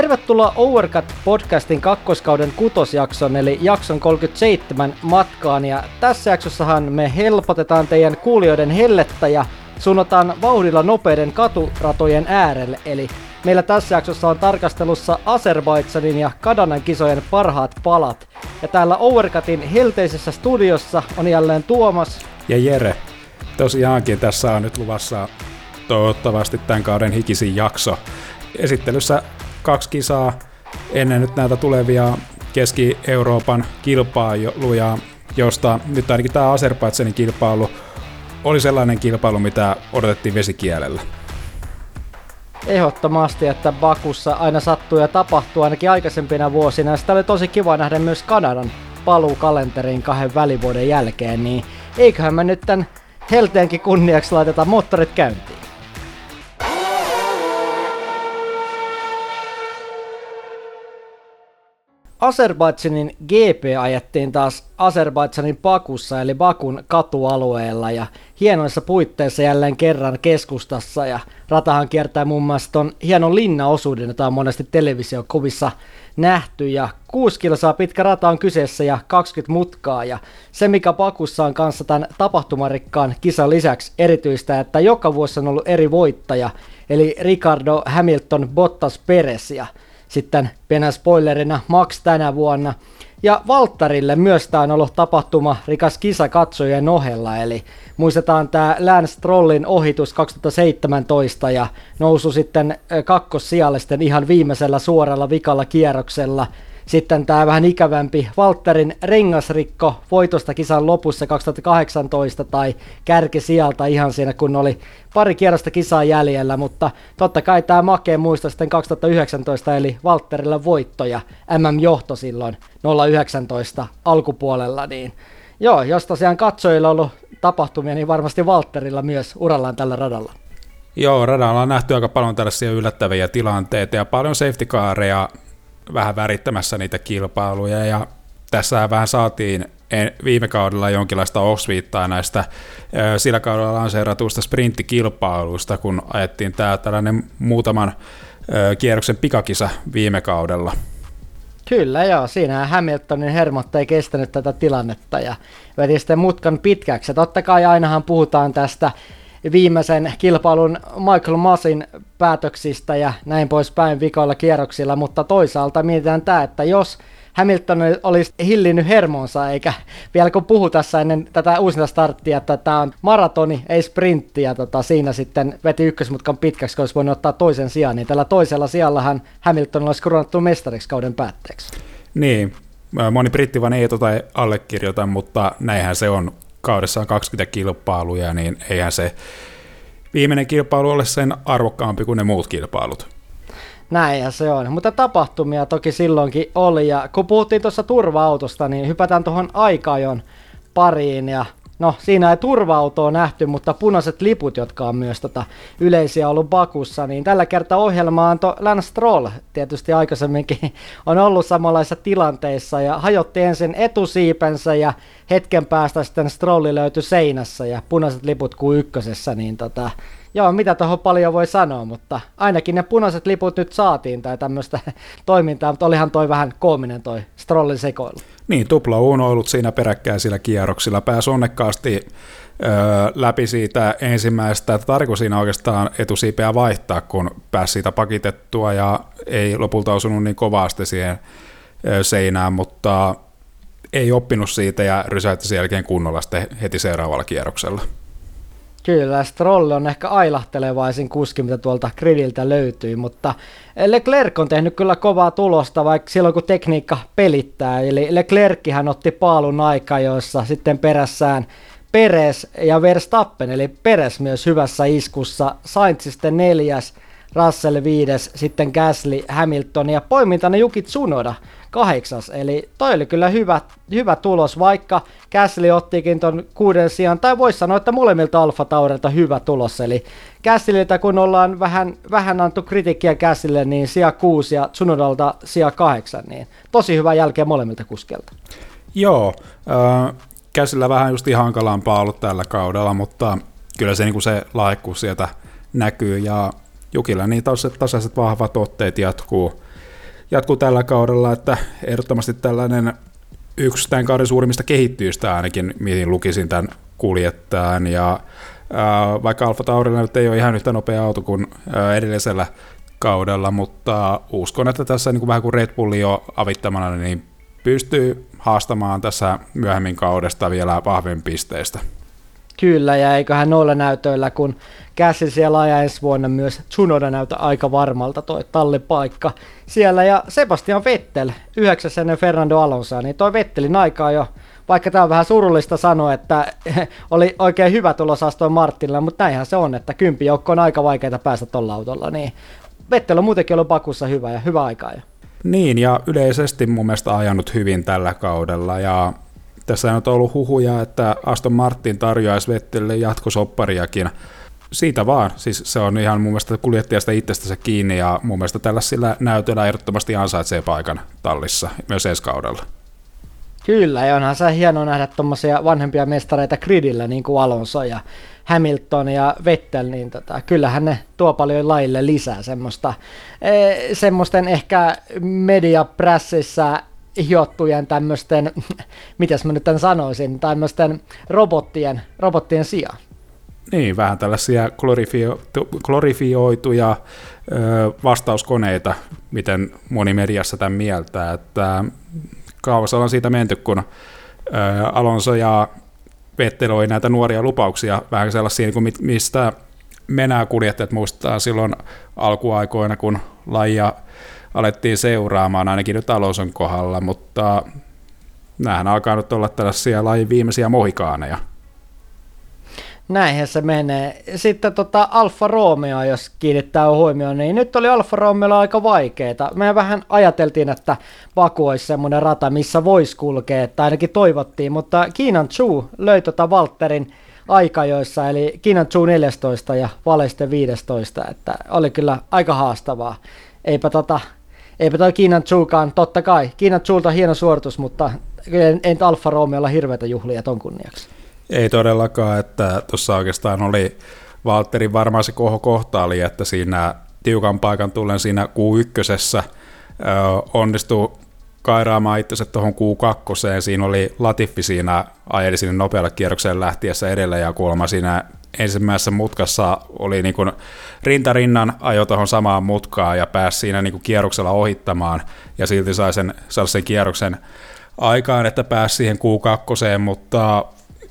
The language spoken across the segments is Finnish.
Tervetuloa Overcut-podcastin kakkoskauden kutosjakson eli jakson 37 matkaan ja tässä jaksossahan me helpotetaan teidän kuulijoiden hellettä ja suunnataan vauhdilla nopeiden katuratojen äärelle eli Meillä tässä jaksossa on tarkastelussa Azerbaidsanin ja Kadanan kisojen parhaat palat. Ja täällä Overcutin helteisessä studiossa on jälleen Tuomas. Ja Jere. Tosiaankin tässä on nyt luvassa toivottavasti tämän kauden hikisin jakso. Esittelyssä kaksi kisaa ennen nyt näitä tulevia Keski-Euroopan kilpailuja, josta nyt ainakin tämä Azerbaidsanin kilpailu oli sellainen kilpailu, mitä odotettiin vesikielellä. Ehdottomasti, että Bakussa aina sattuu ja tapahtuu ainakin aikaisempina vuosina. Sitä oli tosi kiva nähdä myös Kanadan paluu kalenteriin kahden välivuoden jälkeen, niin eiköhän me nyt tämän helteenkin kunniaksi laiteta moottorit käyntiin. Azerbaidsanin GP ajettiin taas Azerbaidsanin Bakussa eli Bakun katualueella ja hienoissa puitteissa jälleen kerran keskustassa ja ratahan kiertää muun muassa ton hienon linnaosuuden, jota on monesti televisiokuvissa nähty ja 6 kilsaa pitkä rata on kyseessä ja 20 mutkaa ja se mikä Bakussa on kanssa tämän tapahtumarikkaan kisan lisäksi erityistä, että joka vuosi on ollut eri voittaja eli Ricardo Hamilton Bottas Perez ja sitten pienä spoilerina Max tänä vuonna. Ja Valttarille myös tämä on ollut tapahtuma rikas kisa katsojien ohella, eli muistetaan tämä Lance Strollin ohitus 2017 ja nousu sitten kakkossijalle sitten ihan viimeisellä suoralla vikalla kierroksella – sitten tämä vähän ikävämpi Walterin rengasrikko voitosta kisan lopussa 2018 tai kärki sieltä ihan siinä, kun oli pari kierrosta kisaa jäljellä, mutta totta kai tämä makee muista sitten 2019, eli Walterilla voitto ja MM-johto silloin 019 alkupuolella, niin joo, jos tosiaan katsojilla on ollut tapahtumia, niin varmasti Walterilla myös urallaan tällä radalla. Joo, radalla on nähty aika paljon tällaisia yllättäviä tilanteita ja paljon safety vähän värittämässä niitä kilpailuja ja tässä vähän saatiin viime kaudella jonkinlaista osviittaa näistä sillä kaudella lanseeratuista sprinttikilpailuista, kun ajettiin tämä tällainen muutaman kierroksen pikakisa viime kaudella. Kyllä joo, siinä Hamiltonin hermotta ei kestänyt tätä tilannetta ja veti sitten mutkan pitkäksi. Ja totta kai ainahan puhutaan tästä viimeisen kilpailun Michael Masin päätöksistä ja näin poispäin vikoilla kierroksilla, mutta toisaalta mietitään tämä, että jos Hamilton olisi hillinnyt hermonsa, eikä vielä kun puhu tässä ennen tätä uusinta starttia, että tämä on maratoni, ei sprintti, ja tota, siinä sitten veti ykkösmutkan pitkäksi, kun olisi voinut ottaa toisen sijaan, niin tällä toisella sijallahan Hamilton olisi kronattu mestariksi kauden päätteeksi. Niin, moni britti vaan ei tota allekirjoita, mutta näinhän se on kaudessa on 20 kilpailuja, niin eihän se viimeinen kilpailu ole sen arvokkaampi kuin ne muut kilpailut. Näinhän se on, mutta tapahtumia toki silloinkin oli, ja kun puhuttiin tuossa turva-autosta, niin hypätään tuohon aikajon pariin, ja No, siinä ei turva-autoa nähty, mutta punaiset liput, jotka on myös tota yleisiä ollut Bakussa, niin tällä kertaa ohjelma to Lance Stroll tietysti aikaisemminkin on ollut samanlaisissa tilanteissa ja hajotti ensin etusiipensä ja hetken päästä sitten Strolli löytyi seinässä ja punaiset liput kuin ykkösessä, niin tota, joo, mitä tuohon paljon voi sanoa, mutta ainakin ne punaiset liput nyt saatiin tai tämmöistä toimintaa, mutta olihan toi vähän koominen toi Strollin sekoilu. Niin, tupla ollut siinä peräkkäisillä kierroksilla. Pääsi onnekkaasti öö, läpi siitä ensimmäistä, tarko siinä oikeastaan etusiipeä vaihtaa, kun pääsi siitä pakitettua ja ei lopulta osunut niin kovasti siihen seinään, mutta ei oppinut siitä ja rysäytti sen jälkeen kunnolla sitten heti seuraavalla kierroksella. Kyllä, Stroll on ehkä ailahtelevaisin kuski, mitä tuolta gridiltä löytyy, mutta Leclerc on tehnyt kyllä kovaa tulosta, vaikka silloin kun tekniikka pelittää. Eli hän otti paalun aika, joissa sitten perässään Peres ja Verstappen, eli Peres myös hyvässä iskussa, Sainz sitten neljäs, Russell viides, sitten Gasly, Hamilton ja poimintana Juki Tsunoda kahdeksas. Eli toi oli kyllä hyvä, hyvä tulos, vaikka Gasly ottikin ton kuuden sijaan, tai voisi sanoa, että molemmilta Alfa Taurilta hyvä tulos. Eli Gaslyltä kun ollaan vähän, vähän antu kritiikkiä Gaslylle, niin sija 6 ja Tsunodalta sija 8, niin tosi hyvä jälkeen molemmilta kuskelta. Joo, äh, Gaslyllä vähän just hankalampaa ollut tällä kaudella, mutta kyllä se, niin se laiku sieltä näkyy ja Jukilla niin tasaiset vahvat otteet jatkuu, jatkuu tällä kaudella, että ehdottomasti tällainen yksi tämän kauden suurimmista kehittyistä ainakin, mihin lukisin tämän kuljettaan. Ja ää, vaikka Alfa Taurilla nyt ei ole ihan yhtä nopea auto kuin ää, edellisellä kaudella, mutta uskon, että tässä niin kuin vähän kuin Red Bulli jo avittamana, niin pystyy haastamaan tässä myöhemmin kaudesta vielä vahvemmin pisteistä. Kyllä, ja eiköhän noilla näytöillä, kun Käsi siellä ajaa ensi vuonna myös Tsunoda näytä aika varmalta toi tallipaikka siellä. Ja Sebastian Vettel, yhdeksäs ennen Fernando Alonsoa, niin toi Vettelin aikaa jo, vaikka tämä on vähän surullista sanoa, että oli oikein hyvä tulos Aston Martinilla, mutta näinhän se on, että kympijoukko on aika vaikeaa päästä tuolla autolla, niin Vettel on muutenkin ollut Bakussa hyvä ja hyvä aikaa jo. Niin, ja yleisesti mun mielestä ajanut hyvin tällä kaudella, ja tässä on ollut huhuja, että Aston Martin tarjoaisi Vettelille jatkosoppariakin. Siitä vaan, siis se on ihan mun mielestä kuljettajasta itsestänsä kiinni, ja mun mielestä tällaisilla näytöllä ehdottomasti ansaitsee paikan tallissa myös ensi kaudella. Kyllä, ja onhan se hienoa nähdä tuommoisia vanhempia mestareita gridillä, niin kuin Alonso ja Hamilton ja Vettel, niin tota, kyllähän ne tuo paljon laille lisää semmoista, e, semmoisten ehkä mediaprässissä hiottujen tämmöisten, mitäs mä nyt tämän sanoisin, tämmöisten robottien, robottien sijaan. Niin, vähän tällaisia glorifio- glorifioituja ö, vastauskoneita, miten moni mediassa tämän mieltä, että kauas ollaan siitä menty, kun ö, Alonso ja Vettel oli näitä nuoria lupauksia, vähän sellaisia, niin kuin mistä menää kuljettajat muistaa silloin alkuaikoina, kun lajia alettiin seuraamaan, ainakin nyt Alonson kohdalla, mutta näähän alkaa nyt olla tällaisia lajin viimeisiä mohikaaneja. Näinhän se menee. Sitten tota Alfa Romeo, jos kiinnittää huomioon, niin nyt oli Alfa Romeo aika vaikeeta. Me vähän ajateltiin, että Baku olisi semmoinen rata, missä voisi kulkea, tai ainakin toivottiin, mutta Kiinan Chu löi tota Walterin aikajoissa, eli Kiinan Chu 14 ja Valeste 15, että oli kyllä aika haastavaa. Eipä tota, eipä toi Kiinan Chukaan, totta kai, Kiinan Chulta on hieno suoritus, mutta ei Alfa Romeolla hirveätä juhlia ton kunniaksi. Ei todellakaan, että tuossa oikeastaan oli Valtterin varmaan se koho kohta oli, että siinä tiukan paikan tullen siinä Q1 onnistuu kairaamaan itsensä tuohon Q2. Siinä oli Latifi siinä ajeli sinne nopealle kierrokseen lähtiessä edelleen ja kuulemma siinä ensimmäisessä mutkassa oli niin kuin rintarinnan ajo tuohon samaan mutkaan ja pääsi siinä niin kuin kierroksella ohittamaan ja silti sai sen, sai sen kierroksen aikaan, että pääsi siihen Q2, mutta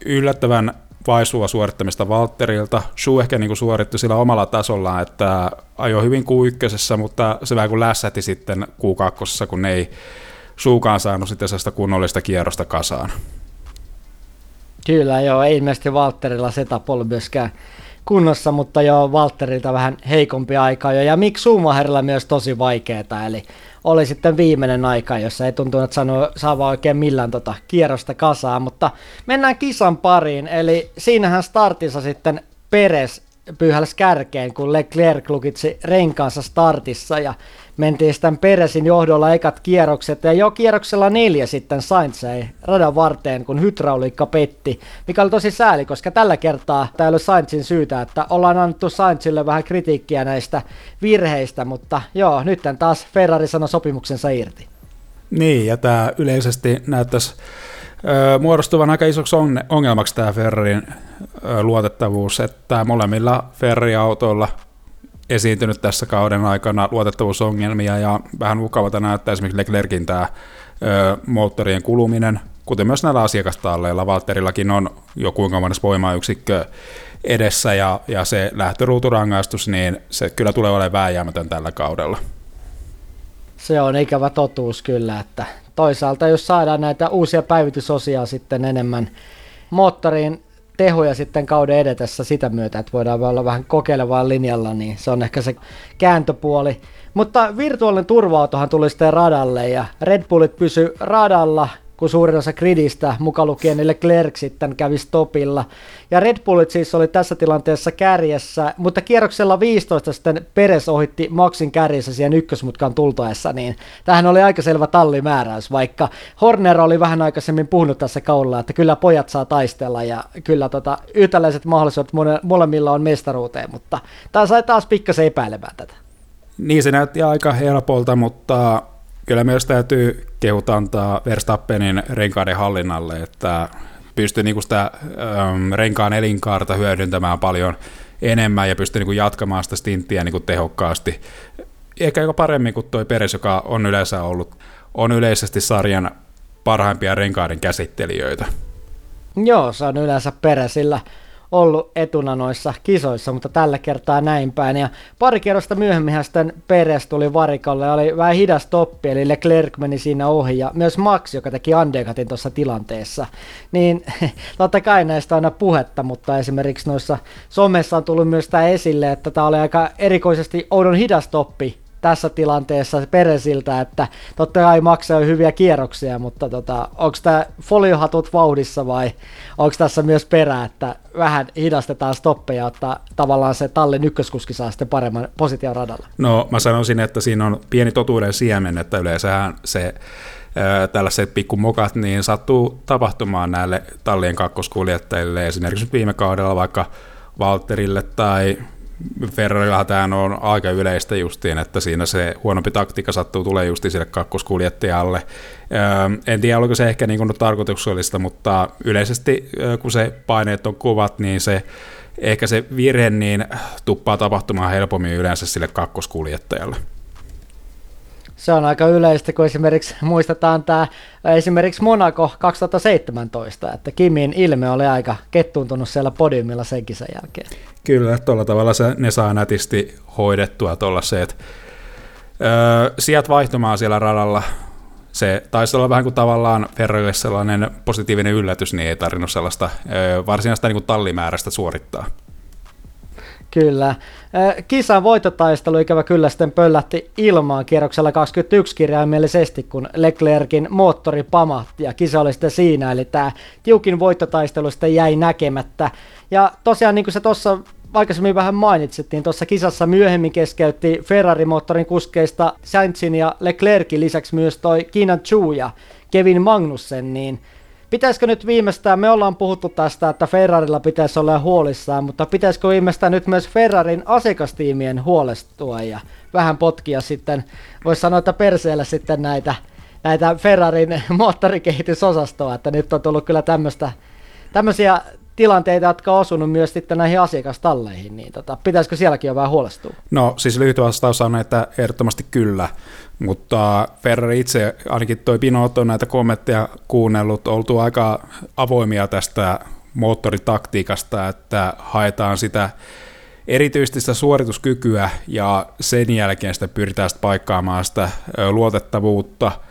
yllättävän vaisua suorittamista Valtterilta. Shu ehkä niin kuin suoritti sillä omalla tasollaan, että ajoi hyvin Q1, mutta se vähän kuin lässäti sitten Q2, kun ei Shukaan saanut sitten sellaista kunnollista kierrosta kasaan. Kyllä joo, ei ilmeisesti Valtterilla setup ollut myöskään kunnossa, mutta joo, Valtterilta vähän heikompi aika jo, ja miksi Schumacherilla myös tosi vaikeeta, eli oli sitten viimeinen aika, jossa ei tuntunut, että sano, saa oikein millään tota kierrosta kasaa, mutta mennään kisan pariin, eli siinähän startissa sitten Peres pyyhälsi kärkeen, kun Leclerc lukitsi renkaansa startissa ja mentiin sitten Peresin johdolla ekat kierrokset ja jo kierroksella neljä sitten Sainz ei radan varteen, kun hydrauliikka petti, mikä oli tosi sääli, koska tällä kertaa ei ole Sainzin syytä, että ollaan annettu Sainzille vähän kritiikkiä näistä virheistä, mutta joo, nyt taas Ferrari sanoi sopimuksensa irti. Niin, ja tämä yleisesti näyttäisi muodostuvan aika isoksi ongelmaksi tämä Ferrarin luotettavuus, että molemmilla Ferrari-autoilla esiintynyt tässä kauden aikana luotettavuusongelmia ja vähän mukavalta näyttää esimerkiksi Leclerkin tämä ö, moottorien kuluminen, kuten myös näillä asiakastalleilla. Valterillakin on jo kuinka monessa voimayksikkö edessä ja, ja se lähtöruuturangaistus, niin se kyllä tulee olemaan vääjäämätön tällä kaudella. Se on ikävä totuus kyllä, että toisaalta jos saadaan näitä uusia päivitysosia sitten enemmän moottoriin tehoja sitten kauden edetessä sitä myötä, että voidaan olla vähän kokeilevaa linjalla, niin se on ehkä se kääntöpuoli. Mutta virtuaalinen turva tuli sitten radalle ja Red Bullit pysy radalla kun suurin osa gridistä, mukaan lukien Leclerc sitten kävi stopilla. Ja Red Bullit siis oli tässä tilanteessa kärjessä, mutta kierroksella 15 sitten Peres ohitti Maxin kärjessä siihen ykkösmutkan tultaessa, niin tähän oli aika selvä tallimääräys, vaikka Horner oli vähän aikaisemmin puhunut tässä kaudella, että kyllä pojat saa taistella ja kyllä tota, yhtäläiset mahdollisuudet molemmilla on mestaruuteen, mutta tämä sai taas pikkasen epäilemään tätä. Niin se näytti aika helpolta, mutta kyllä myös täytyy kehut antaa Verstappenin renkaiden hallinnalle, että pystyy niinku sitä ähm, renkaan elinkaarta hyödyntämään paljon enemmän ja pystyy niinku jatkamaan sitä stinttiä niinku tehokkaasti. Ehkä jopa paremmin kuin tuo Peres, joka on yleensä ollut, on yleisesti sarjan parhaimpia renkaiden käsittelijöitä. Joo, se on yleensä Peresillä ollut etuna noissa kisoissa, mutta tällä kertaa näin päin. Ja pari kerrosta myöhemmin sitten Peres tuli varikolle ja oli vähän hidas toppi, eli Leclerc meni siinä ohi ja myös Max, joka teki Andekatin tuossa tilanteessa. Niin totta kai näistä aina puhetta, mutta esimerkiksi noissa somessa on tullut myös tämä esille, että tämä oli aika erikoisesti oudon hidas toppi tässä tilanteessa Peresiltä, että totta kai maksaa hyviä kierroksia, mutta tota, onko tämä foliohatut vauhdissa vai onko tässä myös perä, että vähän hidastetaan stoppeja, että tavallaan se tallin ykköskuski saa sitten paremman position radalla? No mä sanoisin, että siinä on pieni totuuden siemen, että yleensähän se tällaiset pikkumokat, niin sattuu tapahtumaan näille tallien kakkoskuljettajille. Esimerkiksi viime kaudella vaikka Valterille tai Ferrarillahan tämä on aika yleistä justiin, että siinä se huonompi taktiikka sattuu tulee justiin sille kakkoskuljettajalle. En tiedä, oliko se ehkä niin kuin tarkoituksellista, mutta yleisesti kun se paineet on kuvat, niin se ehkä se virhe niin tuppaa tapahtumaan helpommin yleensä sille kakkoskuljettajalle se on aika yleistä, kun esimerkiksi muistetaan tämä esimerkiksi Monaco 2017, että Kimin ilme oli aika kettuuntunut siellä podiumilla senkin sen jälkeen. Kyllä, tuolla tavalla se, ne saa nätisti hoidettua tuollaiset öö, sijat vaihtumaan siellä radalla. Se taisi olla vähän kuin tavallaan Ferrarille sellainen positiivinen yllätys, niin ei tarvinnut sellaista öö, varsinaista niin kuin tallimäärästä suorittaa. Kyllä. Kisan voitotaistelu ikävä kyllä sitten pöllätti ilmaan kierroksella 21 kirjaimellisesti, kun Leclerkin moottori pamahti ja kisa oli sitten siinä, eli tämä tiukin voittotaistelu sitten jäi näkemättä. Ja tosiaan niin kuin se tuossa aikaisemmin vähän mainitsit, niin tuossa kisassa myöhemmin keskeytti Ferrari-moottorin kuskeista Sainzin ja Leclerkin lisäksi myös toi Kiinan Chu ja Kevin Magnussen, niin Pitäisikö nyt viimeistään, me ollaan puhuttu tästä, että Ferrarilla pitäisi olla huolissaan, mutta pitäisikö viimeistään nyt myös Ferrarin asiakastiimien huolestua ja vähän potkia sitten, voisi sanoa, että perseellä sitten näitä, näitä Ferrarin moottorikehitysosastoa, että nyt on tullut kyllä tämmöistä, tämmöisiä tilanteita, jotka on osunut myös sitten näihin asiakastalleihin, niin tota, pitäisikö sielläkin jo vähän huolestua? No siis lyhyt vastaus on, että ehdottomasti kyllä, mutta Ferrari itse, ainakin toi Pinot on näitä kommentteja kuunnellut, oltu aika avoimia tästä moottoritaktiikasta, että haetaan sitä erityisesti sitä suorituskykyä ja sen jälkeen sitä pyritään sitä paikkaamaan sitä luotettavuutta –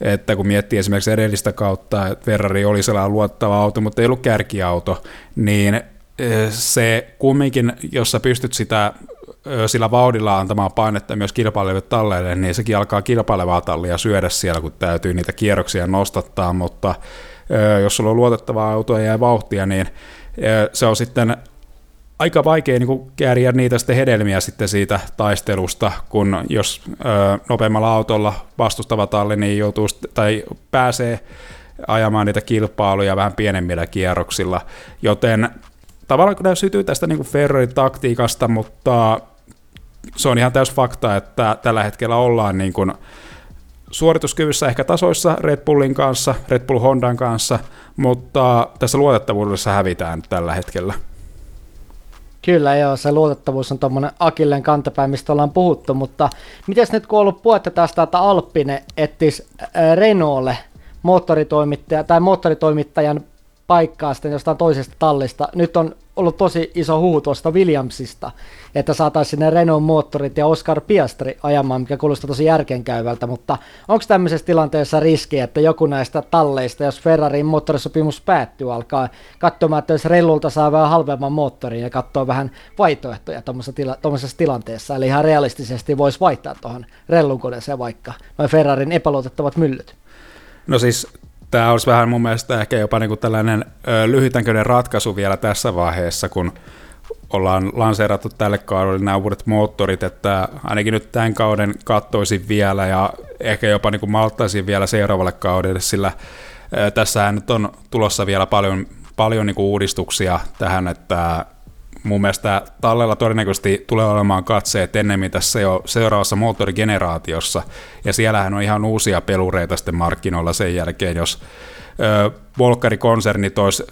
että kun miettii esimerkiksi edellistä kautta, että Ferrari oli sellainen luottava auto, mutta ei ollut kärkiauto, niin se kumminkin, jos sä pystyt sitä sillä vauhdilla antamaan painetta myös kilpaileville talleille, niin sekin alkaa kilpailevaa tallia syödä siellä, kun täytyy niitä kierroksia nostattaa, mutta jos sulla on luotettavaa autoa ja vauhtia, niin se on sitten aika vaikea niin kuin kääriä niitä sitten hedelmiä sitten siitä taistelusta, kun jos ö, nopeammalla autolla vastustava talli niin joutuu tai pääsee ajamaan niitä kilpailuja vähän pienemmillä kierroksilla, joten tavallaan kun sytyy tästä niin Ferrarin taktiikasta, mutta se on ihan täys fakta, että tällä hetkellä ollaan niin kuin suorituskyvyssä ehkä tasoissa Red Bullin kanssa, Red Bull Hondan kanssa, mutta tässä luotettavuudessa hävitään tällä hetkellä. Kyllä joo, se luotettavuus on tuommoinen Akilleen kantapää, mistä ollaan puhuttu, mutta miten nyt kun on ollut puhetta tästä, että Alppine etsisi Renaultlle moottoritoimittaja, tai moottoritoimittajan paikkaa sitten jostain toisesta tallista. Nyt on ollut tosi iso huhu tuosta Williamsista, että saataisiin sinne Renault moottorit ja Oscar Piastri ajamaan, mikä kuulostaa tosi järkenkäyvältä, mutta onko tämmöisessä tilanteessa riski, että joku näistä talleista, jos Ferrarin moottorisopimus päättyy, alkaa katsomaan, että jos Rellulta saa vähän halvemman moottorin ja katsoo vähän vaihtoehtoja tuommoisessa tilanteessa, eli ihan realistisesti voisi vaihtaa tuohon Rellun koneeseen vaikka noin Ferrarin epäluotettavat myllyt. No siis tämä olisi vähän mun mielestä ehkä jopa niin kuin tällainen ö, lyhytänköinen ratkaisu vielä tässä vaiheessa, kun ollaan lanseerattu tälle kaudelle nämä uudet moottorit, että ainakin nyt tämän kauden kattoisin vielä ja ehkä jopa niin kuin malttaisin vielä seuraavalle kaudelle, sillä tässähän nyt on tulossa vielä paljon, paljon niin kuin uudistuksia tähän, että mun mielestä tallella todennäköisesti tulee olemaan katseet ennemmin tässä jo seuraavassa moottorigeneraatiossa, ja siellähän on ihan uusia pelureita sitten markkinoilla sen jälkeen, jos Volkkari-konserni toisi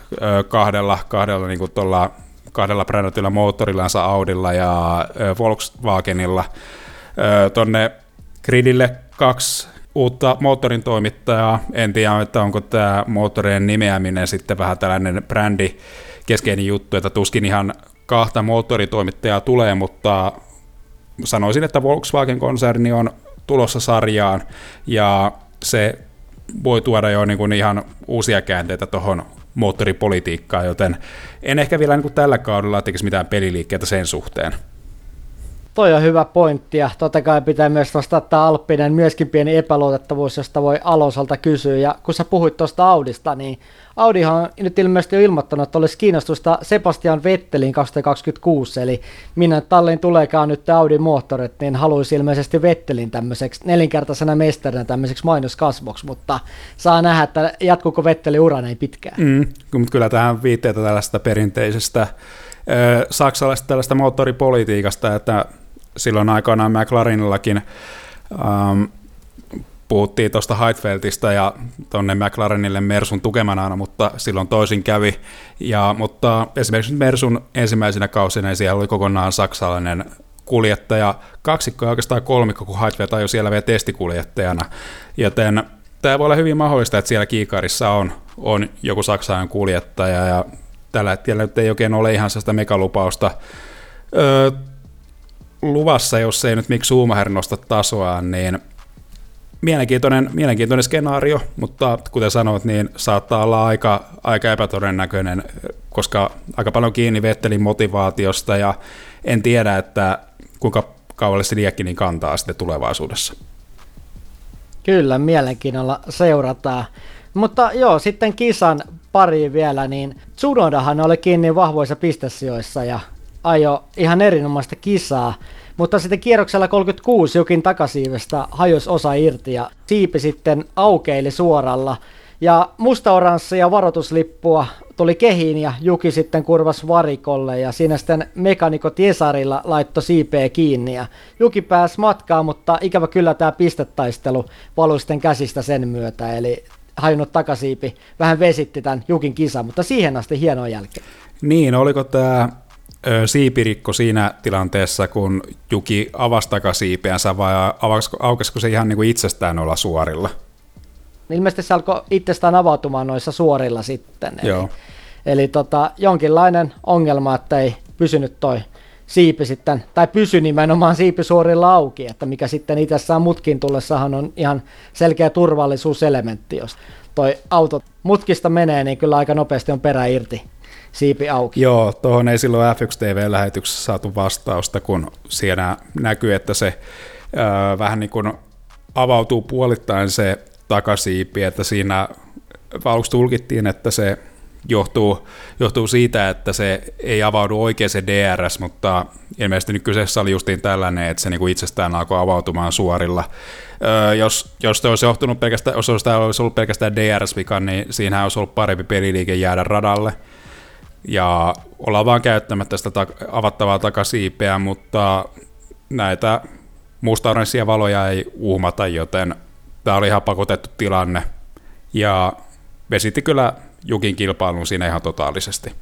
kahdella, kahdella niin kuin tuolla kahdella brändätyllä moottorillansa Audilla ja Volkswagenilla tonne gridille kaksi uutta moottorin toimittajaa. En tiedä, että onko tämä moottorien nimeäminen sitten vähän tällainen brändi keskeinen juttu, että tuskin ihan kahta moottoritoimittajaa tulee, mutta sanoisin, että Volkswagen-konserni on tulossa sarjaan ja se voi tuoda jo niin kuin ihan uusia käänteitä tuohon moottoripolitiikkaan, joten en ehkä vielä niin kuin tällä kaudella tekisi mitään peliliikkeitä sen suhteen. Toi on hyvä pointti ja totta kai pitää myös nostaa tämä Alppinen myöskin pieni epäluotettavuus, josta voi Alosalta kysyä. Ja kun sä puhuit tuosta Audista, niin Audihan on nyt ilmeisesti jo ilmoittanut, että olisi kiinnostusta Sebastian Vettelin 2026, eli minä tallin tuleekaan nyt Audin moottorit, niin haluaisi ilmeisesti Vettelin tämmöiseksi nelinkertaisena mestarina tämmöiseksi mainoskasvoksi, mutta saa nähdä, että jatkuuko Vetteli uran ei pitkään. Mm, kyllä tähän viitteitä tällaista perinteisestä saksalaista tällaista moottoripolitiikasta, että silloin aikoinaan McLarenillakin ähm, puhuttiin tuosta Heidfeldistä ja tuonne McLarenille Mersun tukemana, mutta silloin toisin kävi. Ja, mutta esimerkiksi Mersun ensimmäisenä kausina siellä oli kokonaan saksalainen kuljettaja, kaksikko ja oikeastaan kolmikko, kun Heidfeld ajoi siellä vielä testikuljettajana. Joten tämä voi olla hyvin mahdollista, että siellä kiikarissa on, on joku saksalainen kuljettaja ja tällä hetkellä nyt ei oikein ole ihan sellaista megalupausta öö, luvassa, jos ei nyt miksi Schumacher nosta tasoaan, niin mielenkiintoinen, mielenkiintoinen skenaario, mutta kuten sanoit, niin saattaa olla aika, aika epätodennäköinen, koska aika paljon kiinni Vettelin motivaatiosta ja en tiedä, että kuinka kaualle se niin kantaa sitten tulevaisuudessa. Kyllä, mielenkiinnolla seurataan. Mutta joo, sitten kisan pari vielä, niin Tsunodahan oli kiinni vahvoissa pistesijoissa ja ajo ihan erinomaista kisaa. Mutta sitten kierroksella 36 jokin takasiivestä hajos osa irti ja siipi sitten aukeili suoralla. Ja musta-oranssia varoituslippua tuli kehiin ja Juki sitten kurvas varikolle ja siinä sitten mekanikot Jesarilla laitto siipeä kiinni ja Juki pääsi matkaan, mutta ikävä kyllä tämä pistetaistelu valui sitten käsistä sen myötä, eli hajonnut takasiipi vähän vesitti tämän Jukin kisan, mutta siihen asti hieno jälkeen. Niin, oliko tämä siipirikko siinä tilanteessa, kun Juki avasi takasiipeänsä vai aukesiko se ihan niin kuin itsestään olla suorilla? Ilmeisesti se alkoi itsestään avautumaan noissa suorilla sitten. Eli, Joo. eli tota, jonkinlainen ongelma, että ei pysynyt toi siipi sitten, tai pysy nimenomaan siipi suorilla auki, että mikä sitten itsessään mutkin tullessahan on ihan selkeä turvallisuuselementti, jos toi auto mutkista menee, niin kyllä aika nopeasti on perä irti siipi auki. Joo, tuohon ei silloin F1 TV-lähetyksessä saatu vastausta, kun siinä näkyy, että se ää, vähän niin kuin avautuu puolittain se takasiipi, että siinä aluksi tulkittiin, että se johtuu, johtuu siitä, että se ei avaudu oikein se DRS, mutta ilmeisesti nyt kyseessä oli justiin tällainen, että se niinku itsestään alkoi avautumaan suorilla. Öö, jos, jos olisi johtunut pelkästään, jos olisi ollut pelkästään DRS-vika, niin siinä olisi ollut parempi peliliike jäädä radalle ja ollaan vaan käyttämättä sitä ta- avattavaa takasiipeä, mutta näitä musta valoja ei uhmata, joten tämä oli ihan pakotettu tilanne. Ja vesitti kyllä Jukin kilpailun siinä ihan totaalisesti.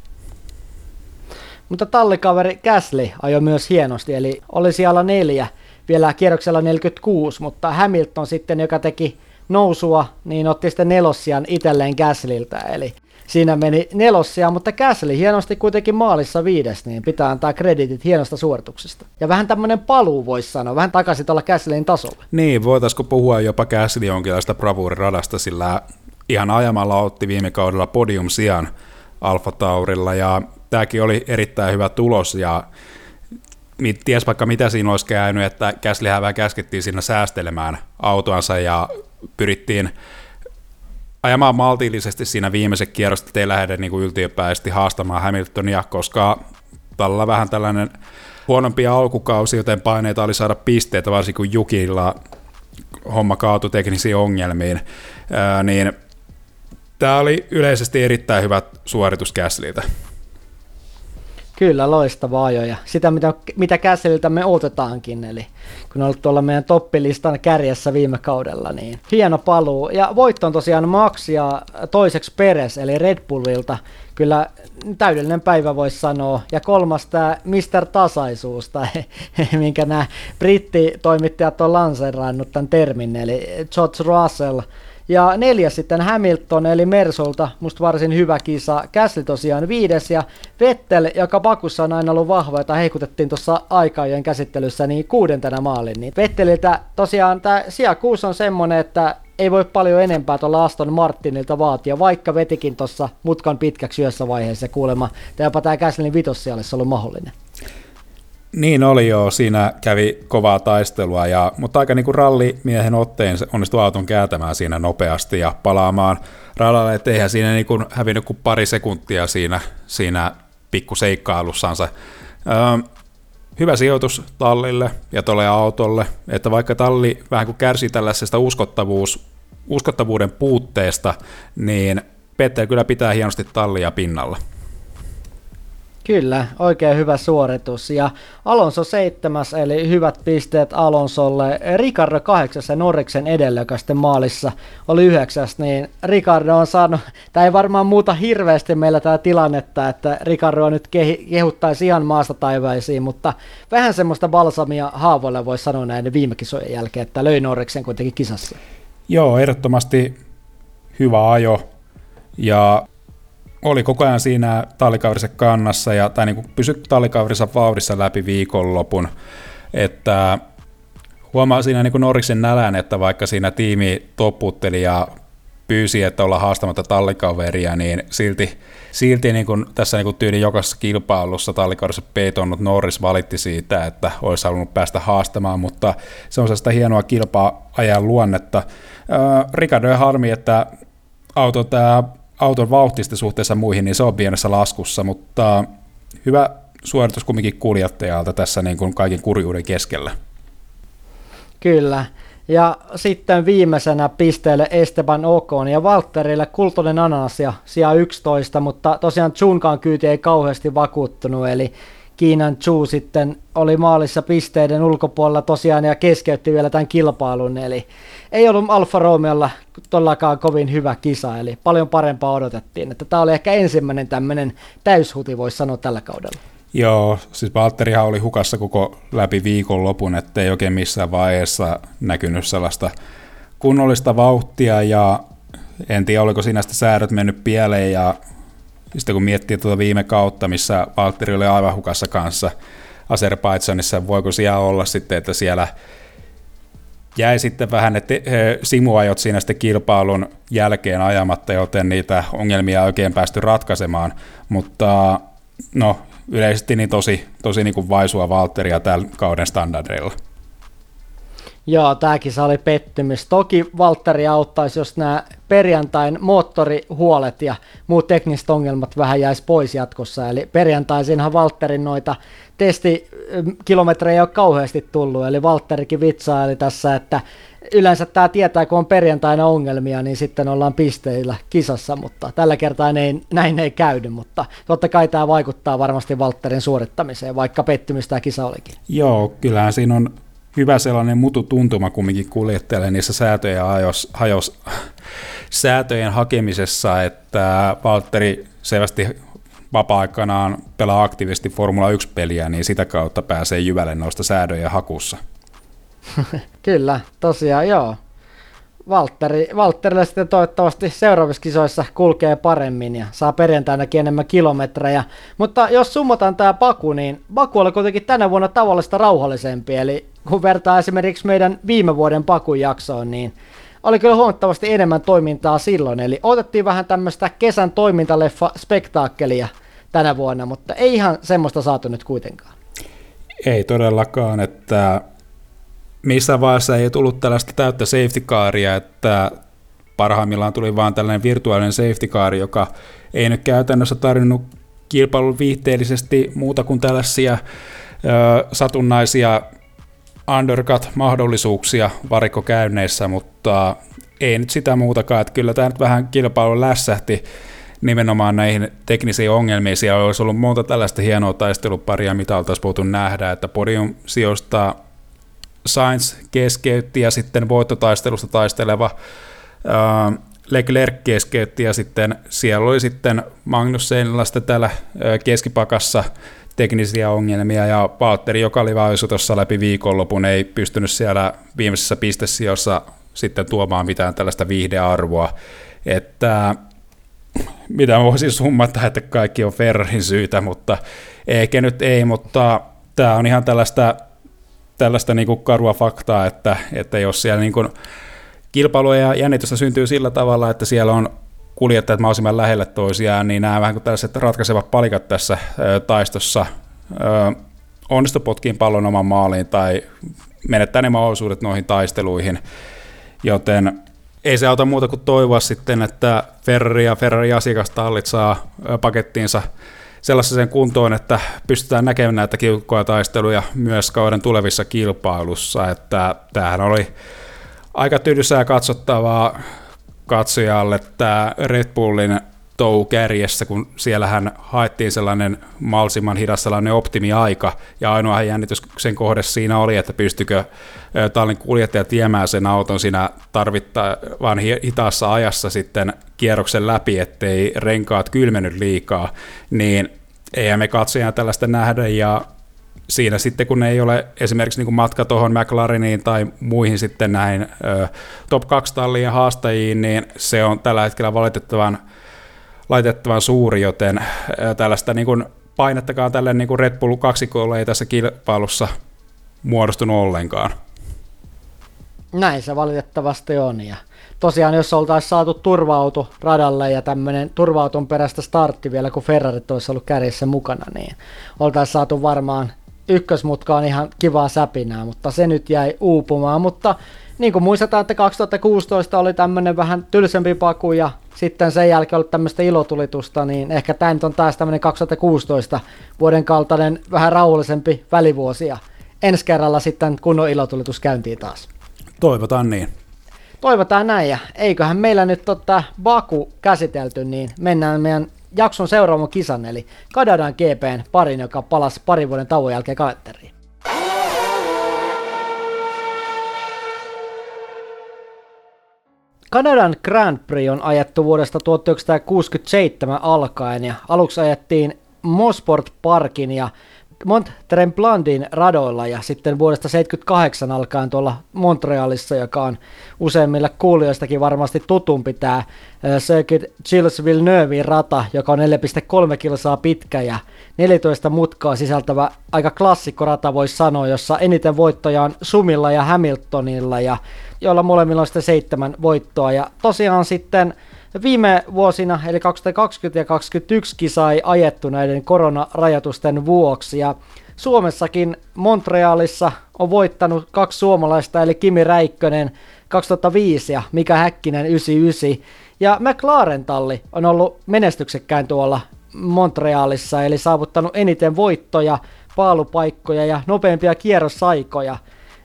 Mutta tallikaveri Käsli ajoi myös hienosti, eli oli siellä neljä vielä kierroksella 46, mutta Hamilton sitten, joka teki nousua, niin otti sitten nelossian itselleen Käsliltä, eli siinä meni nelossia, mutta Käsli hienosti kuitenkin maalissa viides, niin pitää antaa kreditit hienosta suorituksesta. Ja vähän tämmöinen paluu voisi sanoa, vähän takaisin tuolla Käslin tasolla. Niin, voitaisiko puhua jopa Käsli jonkinlaista bravuuriradasta, sillä ihan ajamalla otti viime kaudella podium sijan Alfa Taurilla ja tämäkin oli erittäin hyvä tulos ja ties vaikka mitä siinä olisi käynyt, että Käsli, vähän käskettiin siinä säästelemään autoansa ja pyrittiin ajamaan maltillisesti siinä viimeisen kierrosta, ettei lähde niin yltiöpäisesti haastamaan Hamiltonia, koska tällä vähän tällainen huonompi alkukausi, joten paineita oli saada pisteitä, varsinkin kun Jukilla homma kaatui teknisiin ongelmiin, ää, niin tämä oli yleisesti erittäin hyvä suoritus Gaslyiltä. Kyllä, loistava ajo ja sitä, mitä, mitä Kässeliltä me otetaankin, eli kun on ollut tuolla meidän toppilistan kärjessä viime kaudella, niin hieno paluu. Ja voitto on tosiaan Max ja toiseksi Peres, eli Red Bullilta. Kyllä täydellinen päivä voisi sanoa. Ja kolmas tämä Mr. Tasaisuus, tai minkä nämä brittitoimittajat on lanseerannut tämän termin, eli George Russell – ja neljäs sitten Hamilton eli Mersolta, musta varsin hyvä kisa. Käsli tosiaan viides ja Vettel, joka Bakussa on aina ollut vahva, jota heikutettiin tuossa aikajojen käsittelyssä, niin kuudentena maalin. Niin Vetteliltä tosiaan tämä sija kuusi on semmonen, että ei voi paljon enempää tuolla Aston Martinilta vaatia, vaikka vetikin tuossa mutkan pitkäksi yössä vaiheessa kuulemma, tai jopa tämä Käslin vitossijalle ollut mahdollinen. Niin oli jo, siinä kävi kovaa taistelua, ja, mutta aika niin kuin rallimiehen otteen onnistui auton kääntämään siinä nopeasti ja palaamaan radalle, että eihän siinä niin kuin hävinnyt kuin pari sekuntia siinä, siinä pikkuseikkailussansa. Öö, hyvä sijoitus tallille ja tuolle autolle, että vaikka talli vähän kuin kärsii tällaisesta uskottavuus, uskottavuuden puutteesta, niin Petter kyllä pitää hienosti tallia pinnalla. Kyllä, oikein hyvä suoritus. Ja Alonso seitsemäs, eli hyvät pisteet Alonsolle. Ricardo kahdeksas ja Norriksen edellä, joka sitten maalissa oli yhdeksäs, niin Ricardo on saanut, tämä ei varmaan muuta hirveästi meillä tämä tilannetta, että Ricardo nyt kehuttaisi ihan maasta taivaisiin, mutta vähän semmoista balsamia haavoille voi sanoa näiden viime kisojen jälkeen, että löi Norriksen kuitenkin kisassa. Joo, ehdottomasti hyvä ajo. Ja oli koko ajan siinä tallikaverissa kannassa ja, tai niin pysyi tallikaverissa vauhdissa läpi viikonlopun. Että huomaa siinä niin Norriksen nälän, että vaikka siinä tiimi topputteli ja pyysi, että olla haastamatta tallikaveria, niin silti, silti niin kuin tässä niin kuin tyyli jokaisessa kilpailussa tallikaudessa petonnut Norris valitti siitä, että olisi halunnut päästä haastamaan, mutta se on sellaista hienoa kilpa-ajan luonnetta. Äh, Ricardo harmi, että auto tämä auton vauhtista suhteessa muihin, niin se on pienessä laskussa, mutta hyvä suoritus kumminkin kuljettajalta tässä niin kuin kaiken kurjuuden keskellä. Kyllä. Ja sitten viimeisenä pisteelle Esteban Ocon ja Valtterille kultainen ananas ja sija 11, mutta tosiaan Chunkaan kyyti ei kauheasti vakuuttunut, eli Kiinan Chu sitten oli maalissa pisteiden ulkopuolella tosiaan ja keskeytti vielä tämän kilpailun, eli ei ollut Alfa Romeolla todellakaan kovin hyvä kisa, eli paljon parempaa odotettiin. Että tämä oli ehkä ensimmäinen tämmöinen täyshuti, voisi sanoa tällä kaudella. Joo, siis Valtterihan oli hukassa koko läpi viikonlopun, ettei oikein missään vaiheessa näkynyt sellaista kunnollista vauhtia ja en tiedä, oliko siinä sitten säädöt mennyt pieleen ja sitten kun miettii tuota viime kautta, missä Valtteri oli aivan hukassa kanssa Azerbaidsanissa, voiko siellä olla sitten, että siellä jäi sitten vähän ne simuajot siinä sitten kilpailun jälkeen ajamatta, joten niitä ongelmia ei oikein päästy ratkaisemaan, mutta no yleisesti niin tosi, tosi niin kuin vaisua Valtteria tällä kauden standardeilla. Joo, tämäkin oli pettymys. Toki Valtteri auttaisi, jos nämä perjantain moottorihuolet ja muut tekniset ongelmat vähän jäisi pois jatkossa. Eli perjantaisinhan Valtterin noita testikilometrejä ei ole kauheasti tullut, eli Valtterikin vitsaili tässä, että yleensä tämä tietää, kun on perjantaina ongelmia, niin sitten ollaan pisteillä kisassa, mutta tällä kertaa ei, näin ei käydy, mutta totta kai tämä vaikuttaa varmasti Valtterin suorittamiseen, vaikka pettymys tämä kisa olikin. Joo, kyllähän siinä on hyvä sellainen mututuntuma kumminkin kuljettajalle niissä säätöjen, hajos, hajos, säätöjen hakemisessa, että Valtteri selvästi vapaa-aikanaan pelaa aktiivisesti Formula 1-peliä, niin sitä kautta pääsee jyvälle noista säädöjen hakussa. Kyllä, tosiaan joo. Valtteri, Valtterille sitten toivottavasti seuraavissa kisoissa kulkee paremmin ja saa perjantainakin enemmän kilometrejä. Mutta jos summataan tämä Baku, niin Baku oli kuitenkin tänä vuonna tavallista rauhallisempi. Eli kun vertaa esimerkiksi meidän viime vuoden Bakun jaksoon, niin oli kyllä huomattavasti enemmän toimintaa silloin. Eli otettiin vähän tämmöistä kesän toimintaleffa spektaakkelia tänä vuonna, mutta ei ihan semmoista saatu nyt kuitenkaan. Ei todellakaan, että missään vaiheessa ei tullut tällaista täyttä safety caria, että parhaimmillaan tuli vaan tällainen virtuaalinen safety car, joka ei nyt käytännössä tarjonnut kilpailun viihteellisesti muuta kuin tällaisia ö, satunnaisia undercut-mahdollisuuksia varikkokäynneissä, mutta ei nyt sitä muutakaan, että kyllä tämä nyt vähän kilpailu lässähti nimenomaan näihin teknisiin ongelmiin. Siellä olisi ollut monta tällaista hienoa taisteluparia, mitä oltaisiin voitu nähdä, että podium sijoista Sainz keskeytti ja sitten voittotaistelusta taisteleva äh, Leclerc keskeytti ja sitten siellä oli sitten Magnussenilla sitten täällä äh, keskipakassa teknisiä ongelmia ja Valtteri, joka oli vaisu tuossa läpi viikonlopun, ei pystynyt siellä viimeisessä pistesijoissa sitten tuomaan mitään tällaista viihdearvoa, että mitä voisin summata, että kaikki on Ferrarin syytä, mutta ehkä nyt ei, mutta tämä on ihan tällaista, tällaista niin kuin karua faktaa, että, että jos siellä niin kuin kilpailua ja jännitystä syntyy sillä tavalla, että siellä on kuljettajat mahdollisimman lähelle toisiaan, niin nämä vähän kuin tällaiset ratkaisevat palikat tässä ö, taistossa ö, onnistu potkiin pallon oman maaliin tai menettää ne mahdollisuudet noihin taisteluihin, joten ei se auta muuta kuin toivoa sitten, että Ferrari ja Ferrari asiakastallit saa pakettiinsa sellaiseen kuntoon, että pystytään näkemään näitä kiukkoja taisteluja myös kauden tulevissa kilpailussa, että tämähän oli aika tyydysää katsottavaa katsojalle tämä Red Bullin tou kärjessä, kun siellähän haettiin sellainen malsimman hidas sellainen optimiaika, ja ainoa jännityksen kohde siinä oli, että pystykö tallin kuljettaja tiemään sen auton siinä tarvittavan hitaassa ajassa sitten kierroksen läpi, ettei renkaat kylmennyt liikaa, niin eihän me katsoja tällaista nähdä, ja siinä sitten, kun ei ole esimerkiksi niin matka tuohon McLareniin tai muihin sitten näin ö, top 2 tallien haastajiin, niin se on tällä hetkellä valitettavan laitettavan suuri, joten tällaista niin kuin painettakaan tälle niin kuin Red Bull kaksikolle ei tässä kilpailussa muodostunut ollenkaan. Näin se valitettavasti on. Ja tosiaan jos oltaisiin saatu turva-auto radalle ja tämmöinen turva-auton perästä startti vielä, kun Ferrari olisi ollut kärjessä mukana, niin oltaisiin saatu varmaan ykkösmutkaan ihan kivaa säpinää, mutta se nyt jäi uupumaan. Mutta niin kuin muistetaan, että 2016 oli tämmöinen vähän tylsempi paku ja sitten sen jälkeen ollut tämmöistä ilotulitusta, niin ehkä tämä nyt on taas tämmöinen 2016 vuoden kaltainen vähän rauhallisempi välivuosi ja ensi kerralla sitten kunnon ilotulitus käyntiin taas. Toivotaan niin. Toivotaan näin ja eiköhän meillä nyt tota Baku käsitelty, niin mennään meidän jakson seuraavan kisan, eli Kadadan GPn parin, joka palasi parin vuoden tauon jälkeen kalenteriin. Kanadan Grand Prix on ajettu vuodesta 1967 alkaen ja aluksi ajettiin Mosport Parkin ja Mont Tremblandin radoilla ja sitten vuodesta 78 alkaen tuolla Montrealissa, joka on useimmille kuulijoistakin varmasti tutumpi tämä Circuit Gilles Villeneuve rata, joka on 4,3 kilsaa pitkä ja 14 mutkaa sisältävä aika klassikkorata voisi sanoa, jossa eniten voittoja on Sumilla ja Hamiltonilla ja joilla molemmilla on sitten seitsemän voittoa. Ja tosiaan sitten Viime vuosina, eli 2020 ja 2021 kisa ei ajettu näiden koronarajoitusten vuoksi ja Suomessakin Montrealissa on voittanut kaksi suomalaista, eli Kimi Räikkönen 2005 ja Mika Häkkinen 99. Ja McLaren talli on ollut menestyksekkään tuolla Montrealissa, eli saavuttanut eniten voittoja, paalupaikkoja ja nopeimpia kierrosaikoja.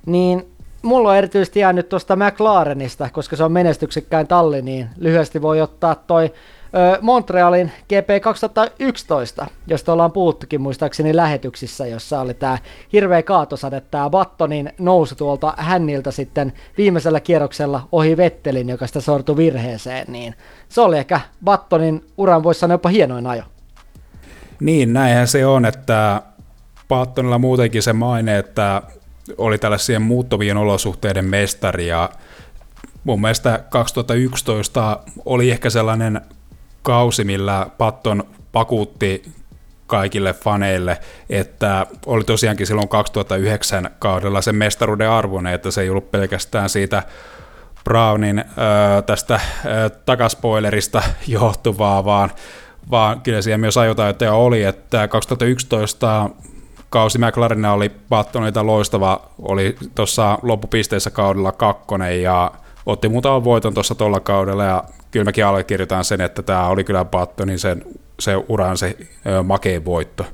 Niin mulla on erityisesti jäänyt tuosta McLarenista, koska se on menestyksekkään talli, niin lyhyesti voi ottaa toi Montrealin GP 2011, josta ollaan puhuttukin muistaakseni lähetyksissä, jossa oli tämä hirveä kaatosade, tämä Battonin nousu tuolta hänniltä sitten viimeisellä kierroksella ohi Vettelin, joka sitä sortui virheeseen, niin se oli ehkä Battonin uran voisi sanoa jopa hienoin ajo. Niin, näinhän se on, että Battonilla muutenkin se maine, että oli tällaisia muuttuvien olosuhteiden mestari ja mun mielestä 2011 oli ehkä sellainen kausi, millä Patton pakuutti kaikille faneille, että oli tosiaankin silloin 2009 kaudella sen mestaruuden arvoinen, että se ei ollut pelkästään siitä Brownin äh, tästä äh, takaspoilerista johtuvaa, vaan, vaan kyllä siellä myös ajotaitoja oli, että 2011 kausi McLarenilla oli Battonilta loistava, oli tuossa loppupisteessä kaudella kakkonen ja otti muutaman voiton tuossa tuolla kaudella ja kyllä mäkin allekirjoitan sen, että tämä oli kyllä Battonin sen, se uran se makein voitto.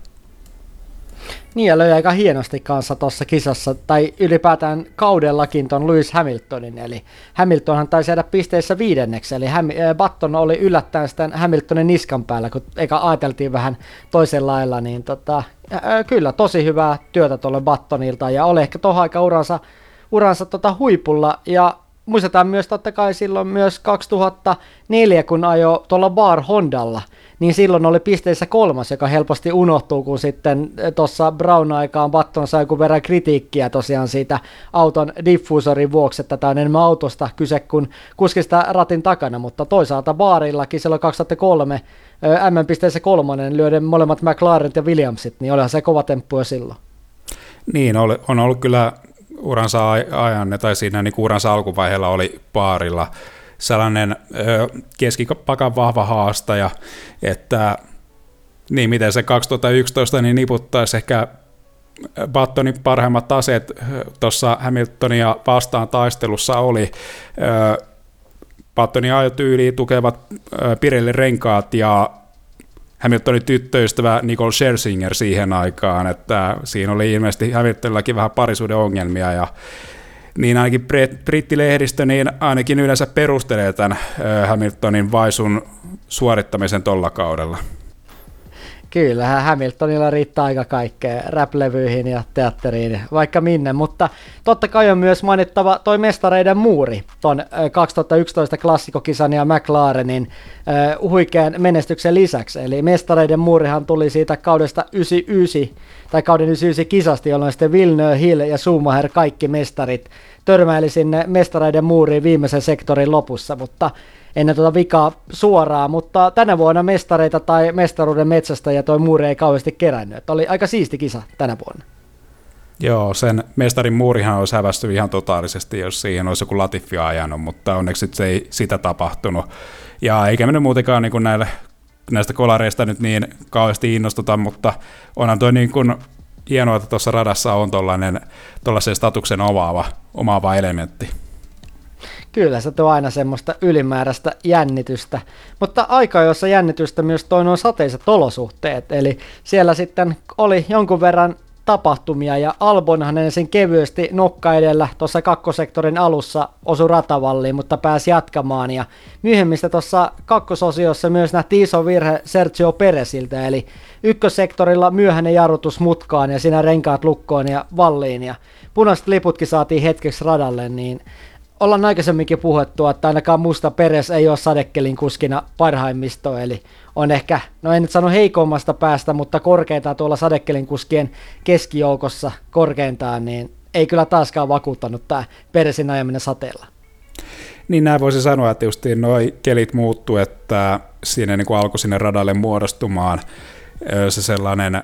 Niin ja löi aika hienosti kanssa tuossa kisassa, tai ylipäätään kaudellakin ton Lewis Hamiltonin, eli Hamiltonhan taisi jäädä pisteissä viidenneksi, eli Ham- Button oli yllättäen sitten Hamiltonin niskan päällä, kun eikä ajateltiin vähän toisen lailla, niin tota, äh, kyllä tosi hyvää työtä tuolle Buttonilta, ja oli ehkä tuohon aika uransa, uransa tota huipulla, ja muistetaan myös totta kai silloin myös 2004, kun ajo tuolla Bar Hondalla, niin silloin oli pisteissä kolmas, joka helposti unohtuu, kun sitten tuossa Brown-aikaan Batton sai joku verran kritiikkiä tosiaan siitä auton diffuusorin vuoksi, että tämä on enemmän autosta kyse kuin kuskista ratin takana, mutta toisaalta baarillakin silloin 2003 M-pisteessä kolmonen lyöden molemmat McLarenit ja Williamsit, niin olihan se kova temppu jo silloin. Niin, on ollut kyllä uransa ajan, tai siinä niin uransa alkuvaiheella oli paarilla sellainen keskipakan vahva haastaja, että niin miten se 2011 niin niputtaisi ehkä Battonin parhaimmat aseet tuossa Hamiltonia vastaan taistelussa oli. Battonin ajotyyliin tukevat Pirelli renkaat ja Hamiltonin tyttöystävä Nicole Scherzinger siihen aikaan, että siinä oli ilmeisesti Hamiltonillakin vähän parisuuden ongelmia ja niin ainakin brittilehdistö niin ainakin yleensä perustelee tämän Hamiltonin vaisun suorittamisen tuolla kaudella. Kyllähän Hamiltonilla riittää aika kaikkea räplevyihin ja teatteriin, vaikka minne, mutta totta kai on myös mainittava toi mestareiden muuri, ton 2011 klassikokisan ja McLarenin uh, huikean menestyksen lisäksi. Eli mestareiden muurihan tuli siitä kaudesta 99, tai kauden 99 kisasti, jolloin sitten Villeneuve, Hill ja Schumacher kaikki mestarit törmäili sinne mestareiden muuriin viimeisen sektorin lopussa, mutta ennen tuota vikaa suoraan, mutta tänä vuonna mestareita tai mestaruuden metsästä ja toi muuri ei kauheasti kerännyt. Oli aika siisti kisa tänä vuonna. Joo, sen mestarin muurihan olisi hävästy ihan totaalisesti, jos siihen olisi joku Latifi ajanut, mutta onneksi se ei sitä tapahtunut. Ja eikä mennyt muutenkaan niin kuin näille, näistä kolareista nyt niin kauheasti innostuta, mutta onhan toi niin kuin hienoa, että tuossa radassa on tuollainen statuksen omaava, omaava elementti kyllä se tuo aina semmoista ylimääräistä jännitystä. Mutta aika, jossa jännitystä myös toi noin sateiset olosuhteet, eli siellä sitten oli jonkun verran tapahtumia ja Albonhan ensin kevyesti nokka edellä tuossa kakkosektorin alussa osu ratavalliin, mutta pääsi jatkamaan ja myöhemmistä tuossa kakkososiossa myös nähtiin iso virhe Sergio Peresiltä, eli ykkösektorilla myöhäinen jarrutus mutkaan ja siinä renkaat lukkoon ja valliin ja punaiset liputkin saatiin hetkeksi radalle, niin ollaan aikaisemminkin puhuttu, että ainakaan Musta Peres ei ole sadekelin kuskina parhaimmisto, eli on ehkä, no en nyt sano heikommasta päästä, mutta korkeintaan tuolla sadekelin kuskien keskijoukossa korkeintaan, niin ei kyllä taaskaan vakuuttanut tämä Peresin ajaminen sateella. Niin näin voisi sanoa, että just noi kelit muuttu, että siinä niin kuin alkoi sinne radalle muodostumaan se sellainen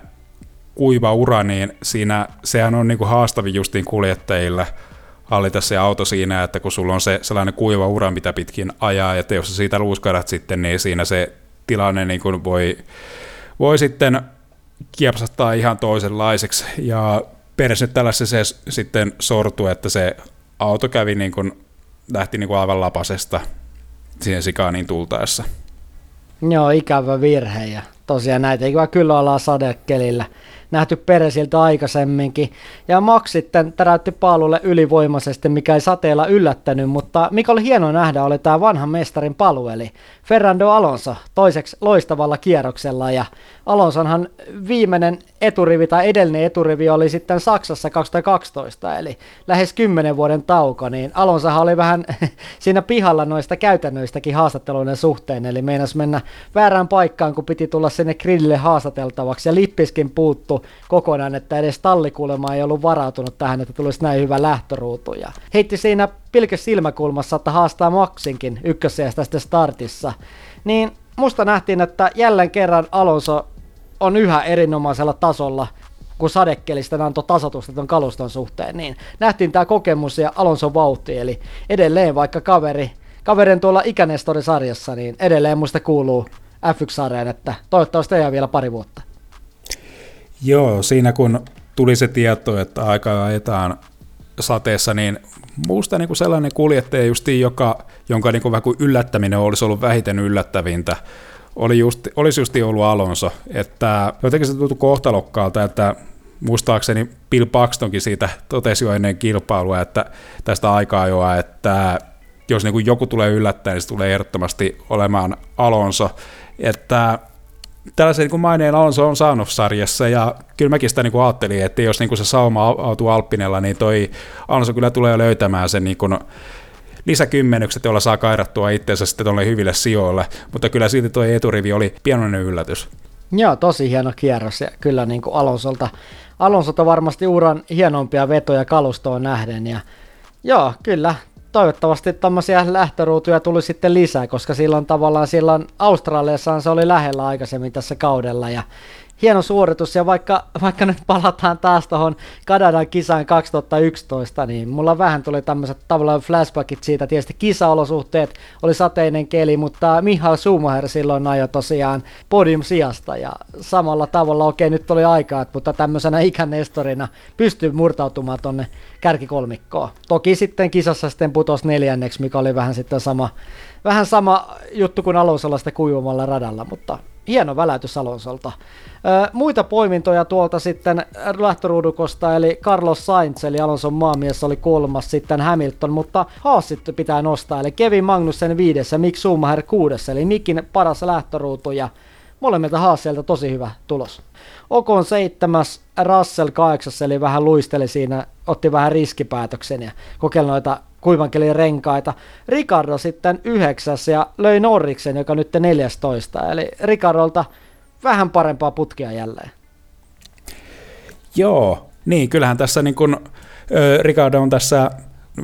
kuiva ura, niin siinä, sehän on niin kuin haastavin justiin kuljettajille – hallita se auto siinä, että kun sulla on se sellainen kuiva ura, mitä pitkin ajaa, ja jos sä siitä luuskarat sitten, niin siinä se tilanne niin kuin voi, voi sitten kiepsattaa ihan toisenlaiseksi. Ja perässä nyt tällaisessa se sitten sortui, että se auto kävi niin kuin, lähti niin kuin aivan lapasesta siihen sikaanin tultaessa. Joo, ikävä virhe ja tosiaan näitä ei kyllä olla sadekelillä nähty Peresiltä aikaisemminkin. Ja Max sitten täräytti paalulle ylivoimaisesti, mikä ei sateella yllättänyt, mutta mikä oli hienoa nähdä, oli tämä vanhan mestarin paluu, eli Fernando Alonso toiseksi loistavalla kierroksella, ja Alonsonhan viimeinen eturivi tai edellinen eturivi oli sitten Saksassa 2012, eli lähes 10 vuoden tauko, niin Alonsohan oli vähän siinä pihalla noista käytännöistäkin haastatteluiden suhteen, eli meinas mennä väärään paikkaan, kun piti tulla sinne grillille haastateltavaksi, ja lippiskin puuttu kokonaan, että edes tallikulma ei ollut varautunut tähän, että tulisi näin hyvä lähtöruutu, ja heitti siinä pilkes silmäkulmassa, että haastaa Maxinkin ykkösijasta sitten startissa, niin musta nähtiin, että jälleen kerran Alonso on yhä erinomaisella tasolla, kun sadekelistä antoi tasotusta tuon kaluston suhteen, niin nähtiin tämä kokemus ja Alonso vauhti, eli edelleen vaikka kaveri, kaverin tuolla ikänestorisarjassa, niin edelleen musta kuuluu F1-sarjaan, että toivottavasti ei vielä pari vuotta. Joo, siinä kun tuli se tieto, että aika ajetaan sateessa, niin muusta niin kuin sellainen kuljettaja justiin, joka, jonka niin kuin vähän kuin yllättäminen olisi ollut vähiten yllättävintä, oli just, olisi justi ollut Alonso, että jotenkin se tuntui kohtalokkaalta, että muistaakseni Bill Paxtonkin siitä totesi jo ennen kilpailua, että tästä aikaa joa, että jos niin kuin joku tulee yllättäen, niin se tulee ehdottomasti olemaan Alonso, että tällaisen niin maineen Alonso on saanut sarjassa, ja kyllä mäkin sitä niin ajattelin, että jos niin kuin se sauma autuu Alppinella, niin toi Alonso kyllä tulee löytämään sen niin kuin lisäkymmenykset, joilla saa kairattua itsensä sitten tuolle hyville sijoille, mutta kyllä silti tuo eturivi oli pienoinen yllätys. Joo, tosi hieno kierros. Ja kyllä niin kuin Alonsolta, Alonsolta varmasti uran hienompia vetoja kalustoon nähden. Ja joo, kyllä toivottavasti tämmöisiä lähtöruutuja tuli sitten lisää, koska silloin tavallaan silloin Australiassa se oli lähellä aikaisemmin tässä kaudella ja hieno suoritus, ja vaikka, vaikka nyt palataan taas tuohon Kanadan kisaan 2011, niin mulla vähän tuli tämmöiset tavallaan flashbackit siitä, tietysti kisaolosuhteet, oli sateinen keli, mutta Mihail Schumacher silloin ajoi tosiaan podium sijasta, ja samalla tavalla, okei nyt oli aikaa, mutta tämmöisenä ikänestorina pystyy murtautumaan tonne kärkikolmikkoon. Toki sitten kisassa sitten putos neljänneksi, mikä oli vähän sitten sama, vähän sama juttu kuin Alonsolla sitä kuivumalla radalla, mutta hieno väläytys Alonsolta. Muita poimintoja tuolta sitten lähtöruudukosta, eli Carlos Sainz, eli Alonson maamies oli kolmas, sitten Hamilton, mutta Haasit pitää nostaa, eli Kevin Magnussen viidessä, Mick Schumacher kuudessa, eli Mikin paras lähtöruutu, ja molemmilta Haasilta tosi hyvä tulos. Okon seitsemäs, Russell kahdeksas, eli vähän luisteli siinä, otti vähän riskipäätöksen ja kokeili noita kuivankeli renkaita. Ricardo sitten yhdeksäs ja löi Norriksen, joka nyt 14. Eli Ricardolta vähän parempaa putkea jälleen. Joo, niin kyllähän tässä niin kun, Ricardo on tässä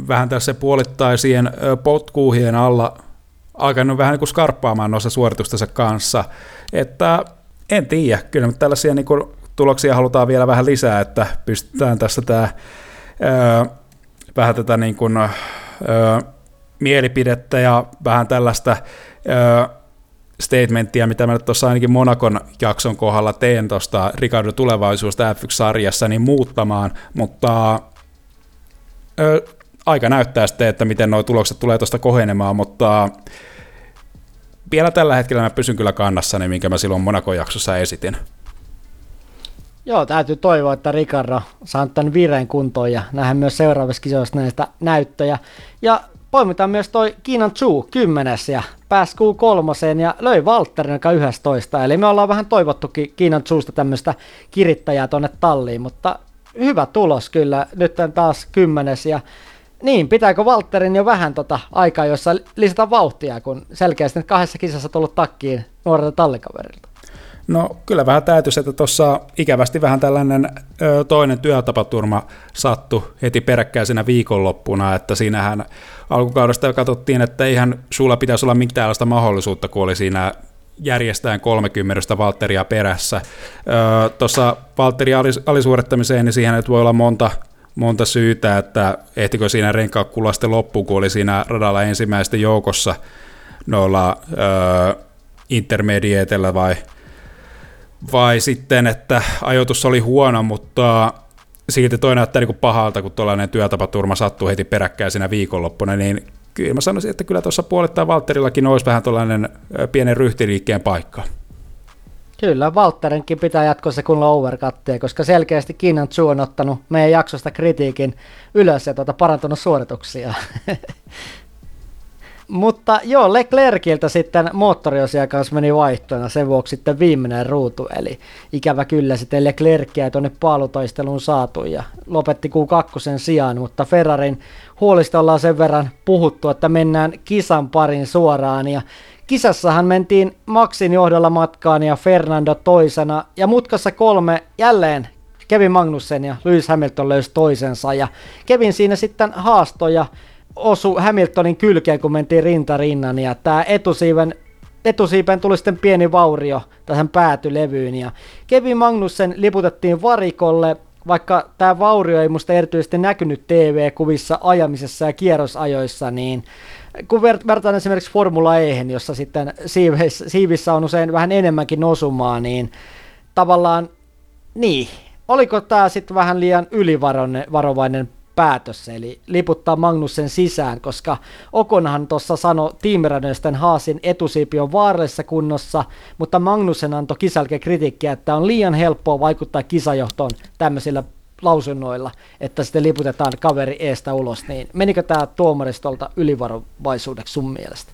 vähän tässä puolittaisien potkuuhien alla alkanut vähän niin kuin skarppaamaan noissa suoritustensa kanssa, että en tiedä, kyllä me tällaisia niin kuin, tuloksia halutaan vielä vähän lisää, että pystytään tässä tämä vähän tätä niin kuin, ö, mielipidettä ja vähän tällaista ö, statementtia, mitä mä nyt tuossa ainakin Monakon jakson kohdalla teen tuosta Ricardo tulevaisuudesta F1-sarjassa, niin muuttamaan, mutta ö, aika näyttää sitten, että miten nuo tulokset tulee tuosta kohenemaan, mutta vielä tällä hetkellä mä pysyn kyllä kannassani, minkä mä silloin Monakon jaksossa esitin. Joo, täytyy toivoa, että Ricardo saa tämän vireen kuntoon ja nähdään myös seuraavassa kisoissa näistä näyttöjä. Ja poimitaan myös toi Kiinan Chu kymmenes ja pääsi Q3 ja löi Walterin joka 11. Eli me ollaan vähän toivottukin Kiinan Chuusta tämmöistä kirittäjää tonne talliin, mutta hyvä tulos kyllä. Nyt taas kymmenes ja niin, pitääkö Walterin jo vähän tota aikaa, jossa lisätä vauhtia, kun selkeästi kahdessa kisassa tullut takkiin nuorelta tallikaverilta? No kyllä vähän täytyisi, että tuossa ikävästi vähän tällainen ö, toinen työtapaturma sattui heti peräkkäisenä viikonloppuna, että siinähän alkukaudesta katsottiin, että eihän sulla pitäisi olla mitään mahdollisuutta, kun oli siinä järjestään 30 Valtteria perässä. Tuossa Valtterin alisuorittamiseen, niin siihen nyt voi olla monta, monta syytä, että ehtikö siinä renkaa kulla sitten loppuun, kun oli siinä radalla ensimmäisten joukossa noilla ö, intermediateilla vai vai sitten, että ajoitus oli huono, mutta silti toi näyttää niin pahalta, kun tuollainen työtapaturma sattuu heti peräkkäisenä viikonloppuna, niin kyllä mä sanoisin, että kyllä tuossa puolittain Valterillakin olisi vähän tuollainen pienen ryhtiliikkeen paikka. Kyllä, Valtterinkin pitää jatkossa kun overcutteja, koska selkeästi Kiinan Tzu on ottanut meidän jaksosta kritiikin ylös ja tuota parantunut suorituksia. Mutta joo, Leclerciltä sitten moottoriosia kanssa meni vaihtoina, sen vuoksi sitten viimeinen ruutu, eli ikävä kyllä sitten Leclercia tuonne paalutaisteluun saatu ja lopetti Q2 sijaan, mutta Ferrarin huolista ollaan sen verran puhuttu, että mennään kisan parin suoraan. Ja Kisassahan mentiin Maxin johdolla matkaan ja Fernando toisena. Ja mutkassa kolme jälleen Kevin Magnussen ja Lewis Hamilton löysi toisensa. Ja Kevin siinä sitten haastoja osu Hamiltonin kylkeen, kun mentiin rinta rinnan, ja tämä etusiiven etusiipen tuli sitten pieni vaurio tähän päätylevyyn, ja Kevin Magnussen liputettiin varikolle, vaikka tämä vaurio ei musta erityisesti näkynyt TV-kuvissa ajamisessa ja kierrosajoissa, niin kun vertaan esimerkiksi Formula E, jossa sitten siivissä, siivissä on usein vähän enemmänkin osumaa, niin tavallaan, niin, oliko tämä sitten vähän liian ylivarovainen päätös, eli liputtaa Magnussen sisään, koska Okonhan tuossa sanoi tiimiradioisten Haasin etusiipi on vaarallisessa kunnossa, mutta Magnussen antoi kisalke kritiikkiä, että on liian helppoa vaikuttaa kisajohtoon tämmöisillä lausunnoilla, että sitten liputetaan kaveri eestä ulos, niin menikö tämä tuomaristolta ylivarovaisuudeksi sun mielestä?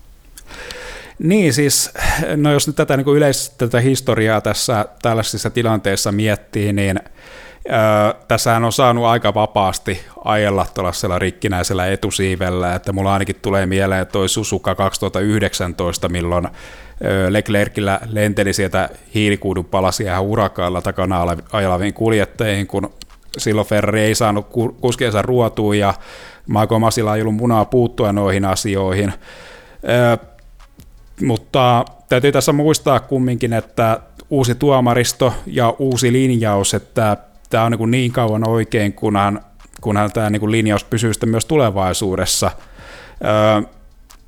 Niin siis, no jos nyt tätä niin yleistä tätä historiaa tässä tällaisissa tilanteissa miettii, niin Tässähän on saanut aika vapaasti ajella tuollaisella rikkinäisellä etusiivellä, että mulla ainakin tulee mieleen toi Susuka 2019, milloin Leclercillä lenteli sieltä hiilikuudun palasia ihan urakaalla takana ajalaviin kuljettajien, kun silloin Ferrari ei saanut kuskiensa ruotua ja Michael Masilla ei ollut munaa puuttua noihin asioihin. Mutta täytyy tässä muistaa kumminkin, että uusi tuomaristo ja uusi linjaus, että tämä on niin, niin kauan oikein, kunhan, kunhan tämä niin linjaus pysyy sitten myös tulevaisuudessa. Öö,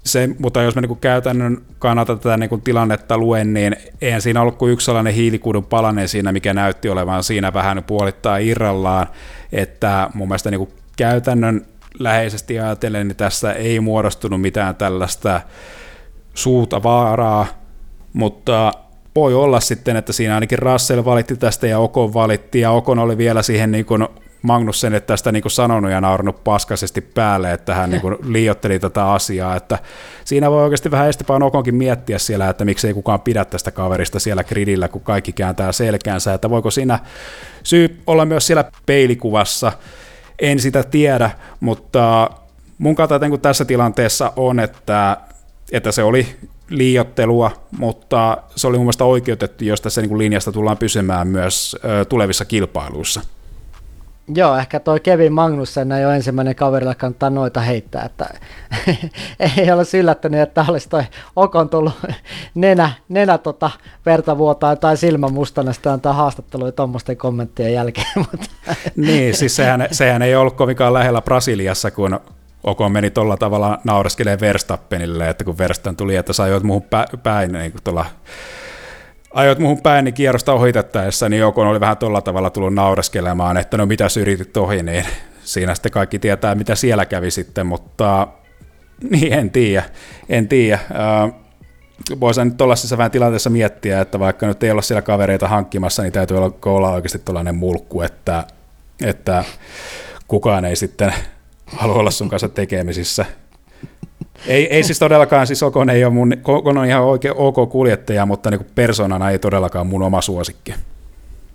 se, mutta jos mä niin käytännön kannalta tätä niin tilannetta luen, niin eihän siinä ollut kuin yksi sellainen hiilikuudun palanen siinä, mikä näytti olevan siinä vähän puolittaa irrallaan, että mun mielestä niin käytännön läheisesti ajatellen, niin tässä ei muodostunut mitään tällaista suuta vaaraa, mutta voi olla sitten, että siinä ainakin Russell valitti tästä ja Okon valitti, ja Okon oli vielä siihen niin kuin Magnussen, että tästä niin sanonut ja naurannut paskaisesti päälle, että hän niin liiotteli tätä asiaa, että siinä voi oikeasti vähän Esteban Okonkin miettiä siellä, että miksei kukaan pidä tästä kaverista siellä gridillä, kun kaikki kääntää selkäänsä, että voiko siinä syy olla myös siellä peilikuvassa, en sitä tiedä, mutta mun kanta tässä tilanteessa on, että, että se oli liiottelua, mutta se oli mun mielestä oikeutettu, jos tässä niin kuin linjasta tullaan pysymään myös tulevissa kilpailuissa. Joo, ehkä toi Kevin Magnussen ei ole ensimmäinen kaverilla kannattaa noita heittää, että ei ole yllättänyt, että olisi toi Okon tullut nenä, nenä tota, verta vuotaa tai silmä mustana sitä antaa haastatteluja tuommoisten kommenttien jälkeen. Mutta. niin, siis sehän, sehän ei ollut kovinkaan lähellä Brasiliassa, kun Oko meni tuolla tavalla naureskelemaan Verstappenille, että kun Verstappen tuli, että sä ajoit muuhun päin, niin kuin tuolla ajoit muuhun päin, niin kierrosta ohitettaessa, niin Okon oli vähän tuolla tavalla tullut naureskelemaan, että no mitä yritit ohi, niin siinä sitten kaikki tietää, mitä siellä kävi sitten, mutta niin en tiedä, en tiedä. Äh, voisi nyt tuollaisessa vähän tilanteessa miettiä, että vaikka nyt ei olla siellä kavereita hankkimassa, niin täytyy olla, olla oikeasti tuollainen mulkku, että, että kukaan ei sitten halua olla sun kanssa tekemisissä. Ei, ei siis todellakaan, siis Okon ei ole mun, Okon on ihan oikein ok kuljettaja, mutta niin persoonana ei todellakaan mun oma suosikki.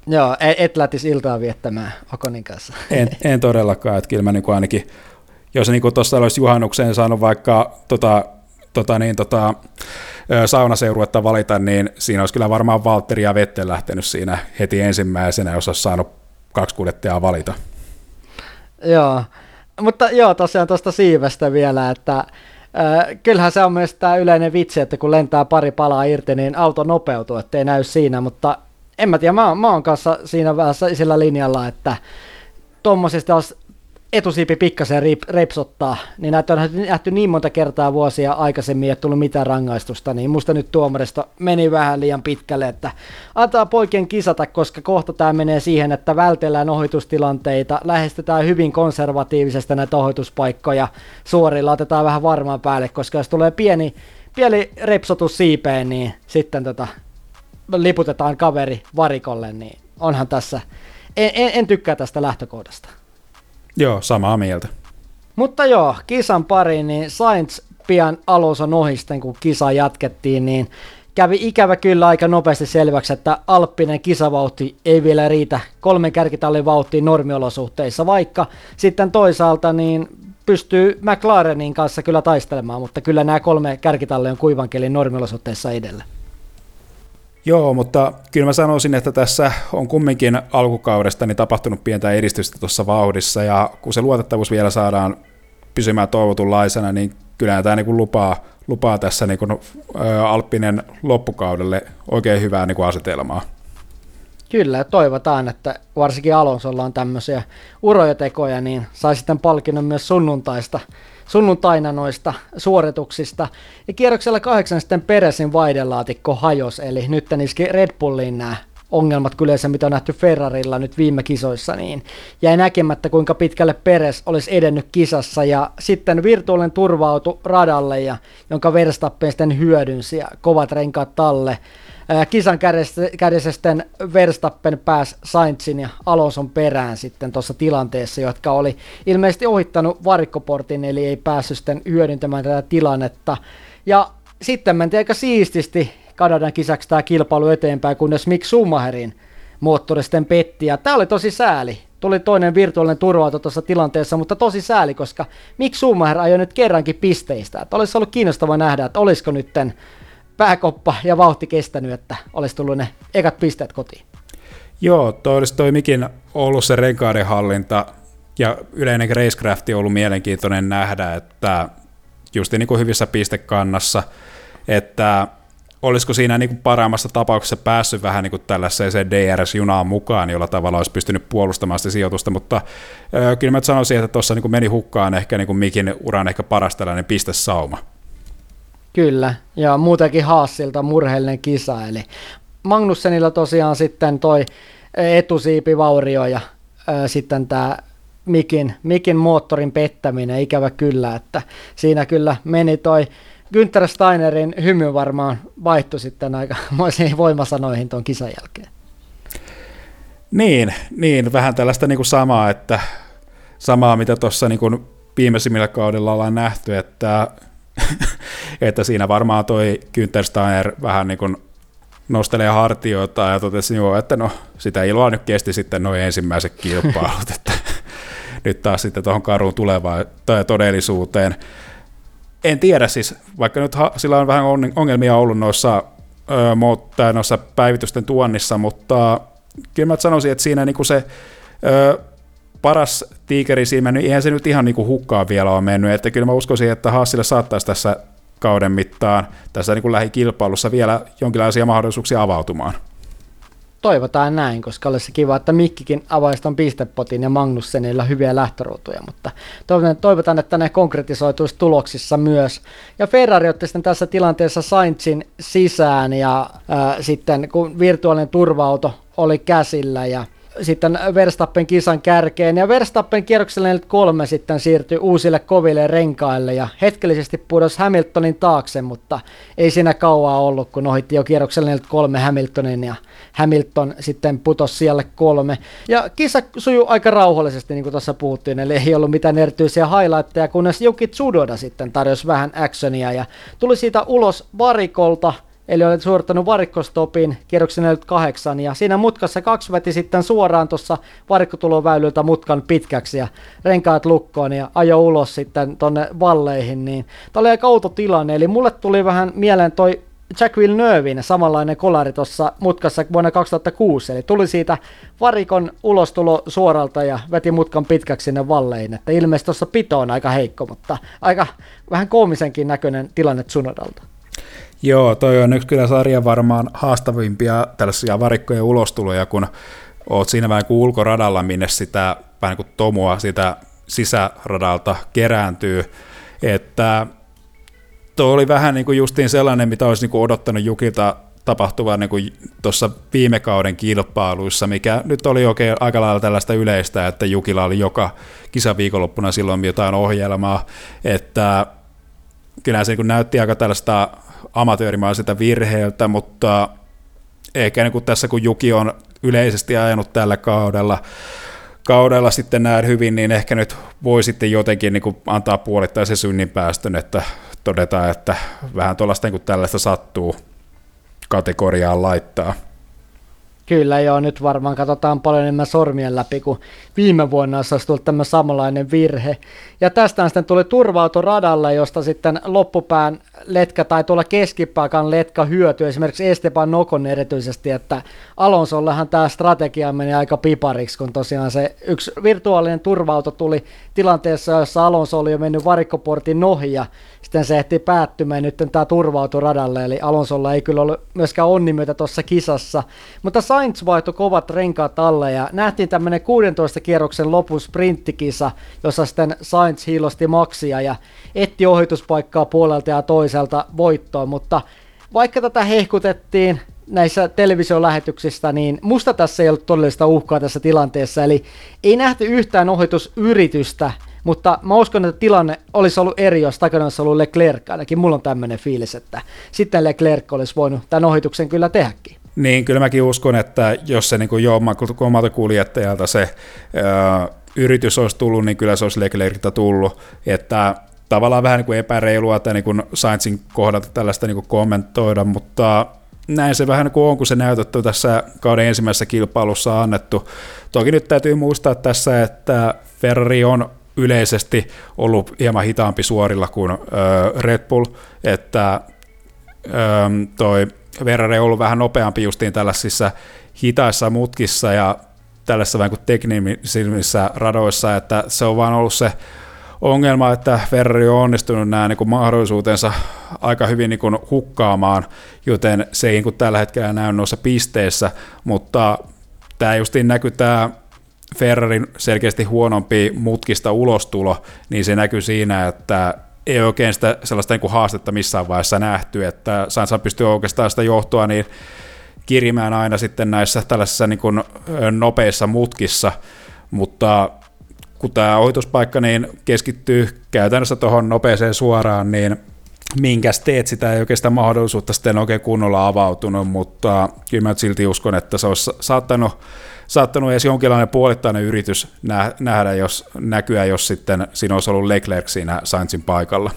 Joo, e- et lähtisi iltaa viettämään Okonin kanssa. En, en todellakaan, että kyllä mä niin ainakin, jos niin tuossa olisi juhannukseen saanut vaikka tota, tota, niin, tota, saunaseuruetta valita, niin siinä olisi kyllä varmaan Valtteri ja Vettel lähtenyt siinä heti ensimmäisenä, jos olisi saanut kaksi kuljettajaa valita. Joo, mutta joo, tosiaan tuosta siivestä vielä, että äh, kyllähän se on myös tämä yleinen vitsi, että kun lentää pari palaa irti, niin auto nopeutuu, ettei näy siinä, mutta en mä tiedä, mä, mä oon kanssa siinä vähän sillä linjalla, että tuommoisista olisi etusiipi pikkasen rip, repsottaa, niin näitä on nähty niin monta kertaa vuosia aikaisemmin, ei tullut mitään rangaistusta, niin musta nyt tuomarista meni vähän liian pitkälle, että antaa poikien kisata, koska kohta tämä menee siihen, että vältellään ohitustilanteita, lähestytään hyvin konservatiivisesti näitä ohituspaikkoja, suorilla otetaan vähän varmaan päälle, koska jos tulee pieni, pieni repsotus siipeen, niin sitten tota, liputetaan kaveri varikolle, niin onhan tässä, en, en, en tykkää tästä lähtökohdasta. Joo, samaa mieltä. Mutta joo, kisan pari, niin Sainz pian Alonson ohisten, kun kisa jatkettiin, niin kävi ikävä kyllä aika nopeasti selväksi, että Alppinen kisavauhti ei vielä riitä kolmen kärkitallin vauhtiin normiolosuhteissa, vaikka sitten toisaalta niin pystyy McLarenin kanssa kyllä taistelemaan, mutta kyllä nämä kolme kärkitallia on kuivan kelin normiolosuhteissa edellä. Joo, mutta kyllä mä sanoisin, että tässä on kumminkin alkukaudesta niin tapahtunut pientä edistystä tuossa vauhdissa, ja kun se luotettavuus vielä saadaan pysymään toivotunlaisena, niin kyllä tämä niin lupaa, lupaa tässä niin kuin, ä, Alppinen loppukaudelle oikein hyvää niin kuin asetelmaa. Kyllä, toivotaan, että varsinkin Alonsolla on tämmöisiä urojatekoja, niin sai sitten palkinnon myös sunnuntaista sunnuntaina noista suorituksista. Ja kierroksella kahdeksan sitten Peresin vaihdelaatikko hajos, eli nyt niski Red Bulliin nämä ongelmat kyllä mitä on nähty Ferrarilla nyt viime kisoissa, niin jäi näkemättä, kuinka pitkälle Peres olisi edennyt kisassa, ja sitten virtuaalinen turvautu radalle, ja, jonka Verstappen sitten hyödynsi, ja kovat renkaat talle. Kisan sitten Verstappen pääsi Sainzin ja Alonson perään sitten tuossa tilanteessa, jotka oli ilmeisesti ohittanut varikkoportin, eli ei päässyt sitten hyödyntämään tätä tilannetta. Ja sitten mentiin aika siististi Kanadan kisaksi tämä kilpailu eteenpäin, kunnes Mick Schumacherin moottori sitten petti. Ja tämä oli tosi sääli. Tuli toinen virtuaalinen turvautu tuossa tilanteessa, mutta tosi sääli, koska Mick Schumacher ajoi nyt kerrankin pisteistä. Että olisi ollut kiinnostava nähdä, että olisiko nytten pääkoppa ja vauhti kestänyt, että olisi tullut ne ekat pisteet kotiin. Joo, toi olisi toi mikin ollut se renkaiden hallinta ja yleinen racecraft on ollut mielenkiintoinen nähdä, että just niin kuin hyvissä pistekannassa, että olisiko siinä niin kuin parhaimmassa tapauksessa päässyt vähän niin tällaiseen DRS-junaan mukaan, jolla tavalla olisi pystynyt puolustamaan sitä sijoitusta, mutta ö, kyllä mä sanoisin, että tuossa niin meni hukkaan ehkä niin kuin Mikin uran ehkä paras tällainen pistesauma. Kyllä, ja muutenkin Haassilta murheellinen kisa, eli Magnussenilla tosiaan sitten toi etusiipivaurio ja ää, sitten tämä Mikin, Mikin moottorin pettäminen, ikävä kyllä, että siinä kyllä meni toi Günther Steinerin hymy varmaan vaihtui sitten aika voimasanoihin tuon kisan jälkeen. Niin, niin vähän tällaista niin kuin samaa, että samaa mitä tuossa niin viimeisimmillä kaudella ollaan nähty, että, että siinä varmaan toi Günther Steiner vähän niin kuin nostelee hartioita ja totesi, joo, että no sitä iloa nyt kesti sitten noin ensimmäiset kilpailut, että nyt taas sitten tuohon karuun tulevaan todellisuuteen. En tiedä siis, vaikka nyt ha, sillä on vähän ongelmia ollut noissa, ö, noissa päivitysten tuonnissa, mutta kyllä mä sanoisin, että siinä niinku se ö, paras tiikeri siinä, niin eihän se nyt ihan niinku hukkaan vielä ole mennyt, että kyllä mä uskoisin, että Haasille saattaisi tässä kauden mittaan tässä niin kuin lähikilpailussa vielä jonkinlaisia mahdollisuuksia avautumaan. Toivotaan näin, koska olisi kiva, että Mikkikin avaisi ton pistepotin ja Magnussenilla hyviä lähtöruutuja, mutta toivotaan, että ne konkretisoituisi tuloksissa myös. Ja Ferrari otti sitten tässä tilanteessa Sainzin sisään ja äh, sitten kun virtuaalinen turvauto oli käsillä ja sitten Verstappen kisan kärkeen, ja Verstappen kierroksella 43 sitten siirtyi uusille koville renkaille, ja hetkellisesti pudosi Hamiltonin taakse, mutta ei siinä kauaa ollut, kun ohitti jo kierroksella 43 Hamiltonin, ja Hamilton sitten putosi siellä kolme. Ja kisa sujuu aika rauhallisesti, niin kuin tuossa puhuttiin, eli ei ollut mitään erityisiä highlightteja, kunnes Juki Tsudoda sitten tarjosi vähän actionia, ja tuli siitä ulos varikolta, eli olet suorittanut varikkostopin kierroksen 48, ja siinä mutkassa kaksi veti sitten suoraan tuossa varikkotuloväylyltä mutkan pitkäksi, ja renkaat lukkoon, ja ajo ulos sitten tonne valleihin, niin tämä oli aika outo tilanne, eli mulle tuli vähän mieleen toi Jack Villeneuvein samanlainen kolari tuossa mutkassa vuonna 2006, eli tuli siitä varikon ulostulo suoralta ja veti mutkan pitkäksi sinne valleihin, että ilmeisesti tuossa pito on aika heikko, mutta aika vähän koomisenkin näköinen tilanne Tsunodalta. Joo, toi on yksi kyllä sarjan varmaan haastavimpia tällaisia varikkojen ulostuloja, kun oot siinä vähän kuin ulkoradalla, minne sitä vähän kuin tomua sitä sisäradalta kerääntyy, että tuo oli vähän niin kuin justiin sellainen, mitä olisi niin kuin odottanut Jukilta tapahtuvan niin tuossa viime kauden kilpailuissa, mikä nyt oli oikein aika lailla tällaista yleistä, että Jukilla oli joka kisaviikonloppuna silloin jotain ohjelmaa, että kyllä se niin näytti aika tällaista amatöörimaiselta virheeltä, mutta ehkä niin kuin tässä kun Juki on yleisesti ajanut tällä kaudella, kaudella sitten näin hyvin, niin ehkä nyt voi sitten jotenkin niin kuin antaa puolittaisen synninpäästön, että todetaan, että vähän tuollaista niin kuin tällaista sattuu kategoriaan laittaa. Kyllä joo, nyt varmaan katsotaan paljon enemmän sormien läpi kuin viime vuonna, jos olisi tullut tämmöinen samanlainen virhe. Ja tästä sitten tuli turvautu radalla, josta sitten loppupään letka tai tuolla keskipaikan letka hyötyy esimerkiksi Esteban Nokon erityisesti, että Alonsollehan tämä strategia meni aika pipariksi, kun tosiaan se yksi virtuaalinen turvauto tuli tilanteessa, jossa Alonso oli jo mennyt varikkoportin ohi ja sitten se ehti päättymään nyt tämä turvautu radalle, eli Alonsolla ei kyllä ollut myöskään onni myötä tuossa kisassa, mutta Sainz vaihtoi kovat renkaat alle ja nähtiin tämmöinen 16 kierroksen lopun sprinttikisa, jossa sitten Sainz hiilosti maksia ja etti ohituspaikkaa puolelta ja toiselta voittoon, mutta vaikka tätä hehkutettiin, näissä televisiolähetyksissä, niin musta tässä ei ollut todellista uhkaa tässä tilanteessa, eli ei nähty yhtään ohitusyritystä, mutta mä uskon, että tilanne olisi ollut eri, jos takana olisi ollut Leclerc, ainakin mulla on tämmöinen fiilis, että sitten Leclerc olisi voinut tämän ohituksen kyllä tehdäkin. Niin, kyllä mäkin uskon, että jos se niin omalta kuljettajalta se ö, yritys olisi tullut, niin kyllä se olisi Leclerciltä tullut, että tavallaan vähän niin kuin epäreilua että niin Sainzin kohdalta tällaista niin kuin kommentoida, mutta näin se vähän niin kuin on, kun se näytetty tässä kauden ensimmäisessä kilpailussa annettu. Toki nyt täytyy muistaa tässä, että Ferrari on yleisesti ollut hieman hitaampi suorilla kuin Red Bull, että toi Ferrari on ollut vähän nopeampi justiin tällaisissa hitaissa mutkissa ja tällaisissa vähän kuin teknisissä radoissa, että se on vaan ollut se ongelma, että Ferrari on onnistunut nämä niin kuin mahdollisuutensa aika hyvin niin kuin hukkaamaan, joten se ei niin kuin tällä hetkellä näy noissa pisteissä, mutta tämä justiin näkyy tämä Ferrarin selkeästi huonompi mutkista ulostulo, niin se näkyy siinä, että ei oikein sitä sellaista niin kuin haastetta missään vaiheessa nähty, että Sainz pystyy oikeastaan sitä johtoa niin kirimään aina sitten näissä tällaisissa niin kuin nopeissa mutkissa, mutta kun tämä ohituspaikka niin keskittyy käytännössä tuohon nopeeseen suoraan, niin minkäs teet, sitä ei oikeastaan mahdollisuutta sitten oikein kunnolla avautunut, mutta kyllä mä silti uskon, että se olisi saattanut, saattanut edes jonkinlainen puolittainen yritys nähdä, jos näkyä, jos sitten siinä olisi ollut Leclerc siinä Sainzin paikalla.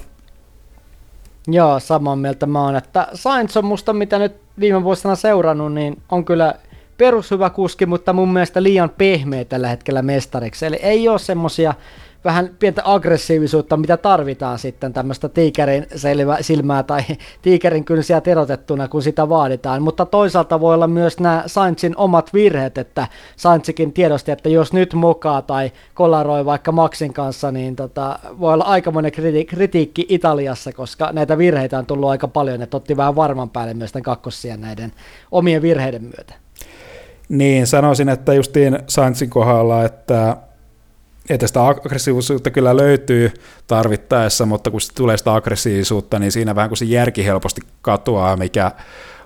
Joo, samaa mieltä mä oon, että Sainz on musta, mitä nyt viime vuosina seurannut, niin on kyllä perushyvä kuski, mutta mun mielestä liian pehmeä tällä hetkellä mestariksi. Eli ei ole semmosia vähän pientä aggressiivisuutta, mitä tarvitaan sitten tämmöistä tiikerin selvä, silmää tai tiikerin kynsiä terotettuna, kun sitä vaaditaan. Mutta toisaalta voi olla myös nämä Sainzin omat virheet, että Sainzikin tiedosti, että jos nyt mokaa tai kolaroi vaikka Maxin kanssa, niin tota, voi olla aikamoinen kriti- kritiikki Italiassa, koska näitä virheitä on tullut aika paljon, että otti vähän varman päälle myös tämän kakkosia näiden omien virheiden myötä. Niin, sanoisin, että justiin Sainzin kohdalla, että että sitä aggressiivisuutta kyllä löytyy tarvittaessa, mutta kun tulee sitä aggressiivisuutta, niin siinä vähän kuin se järki helposti katoaa, mikä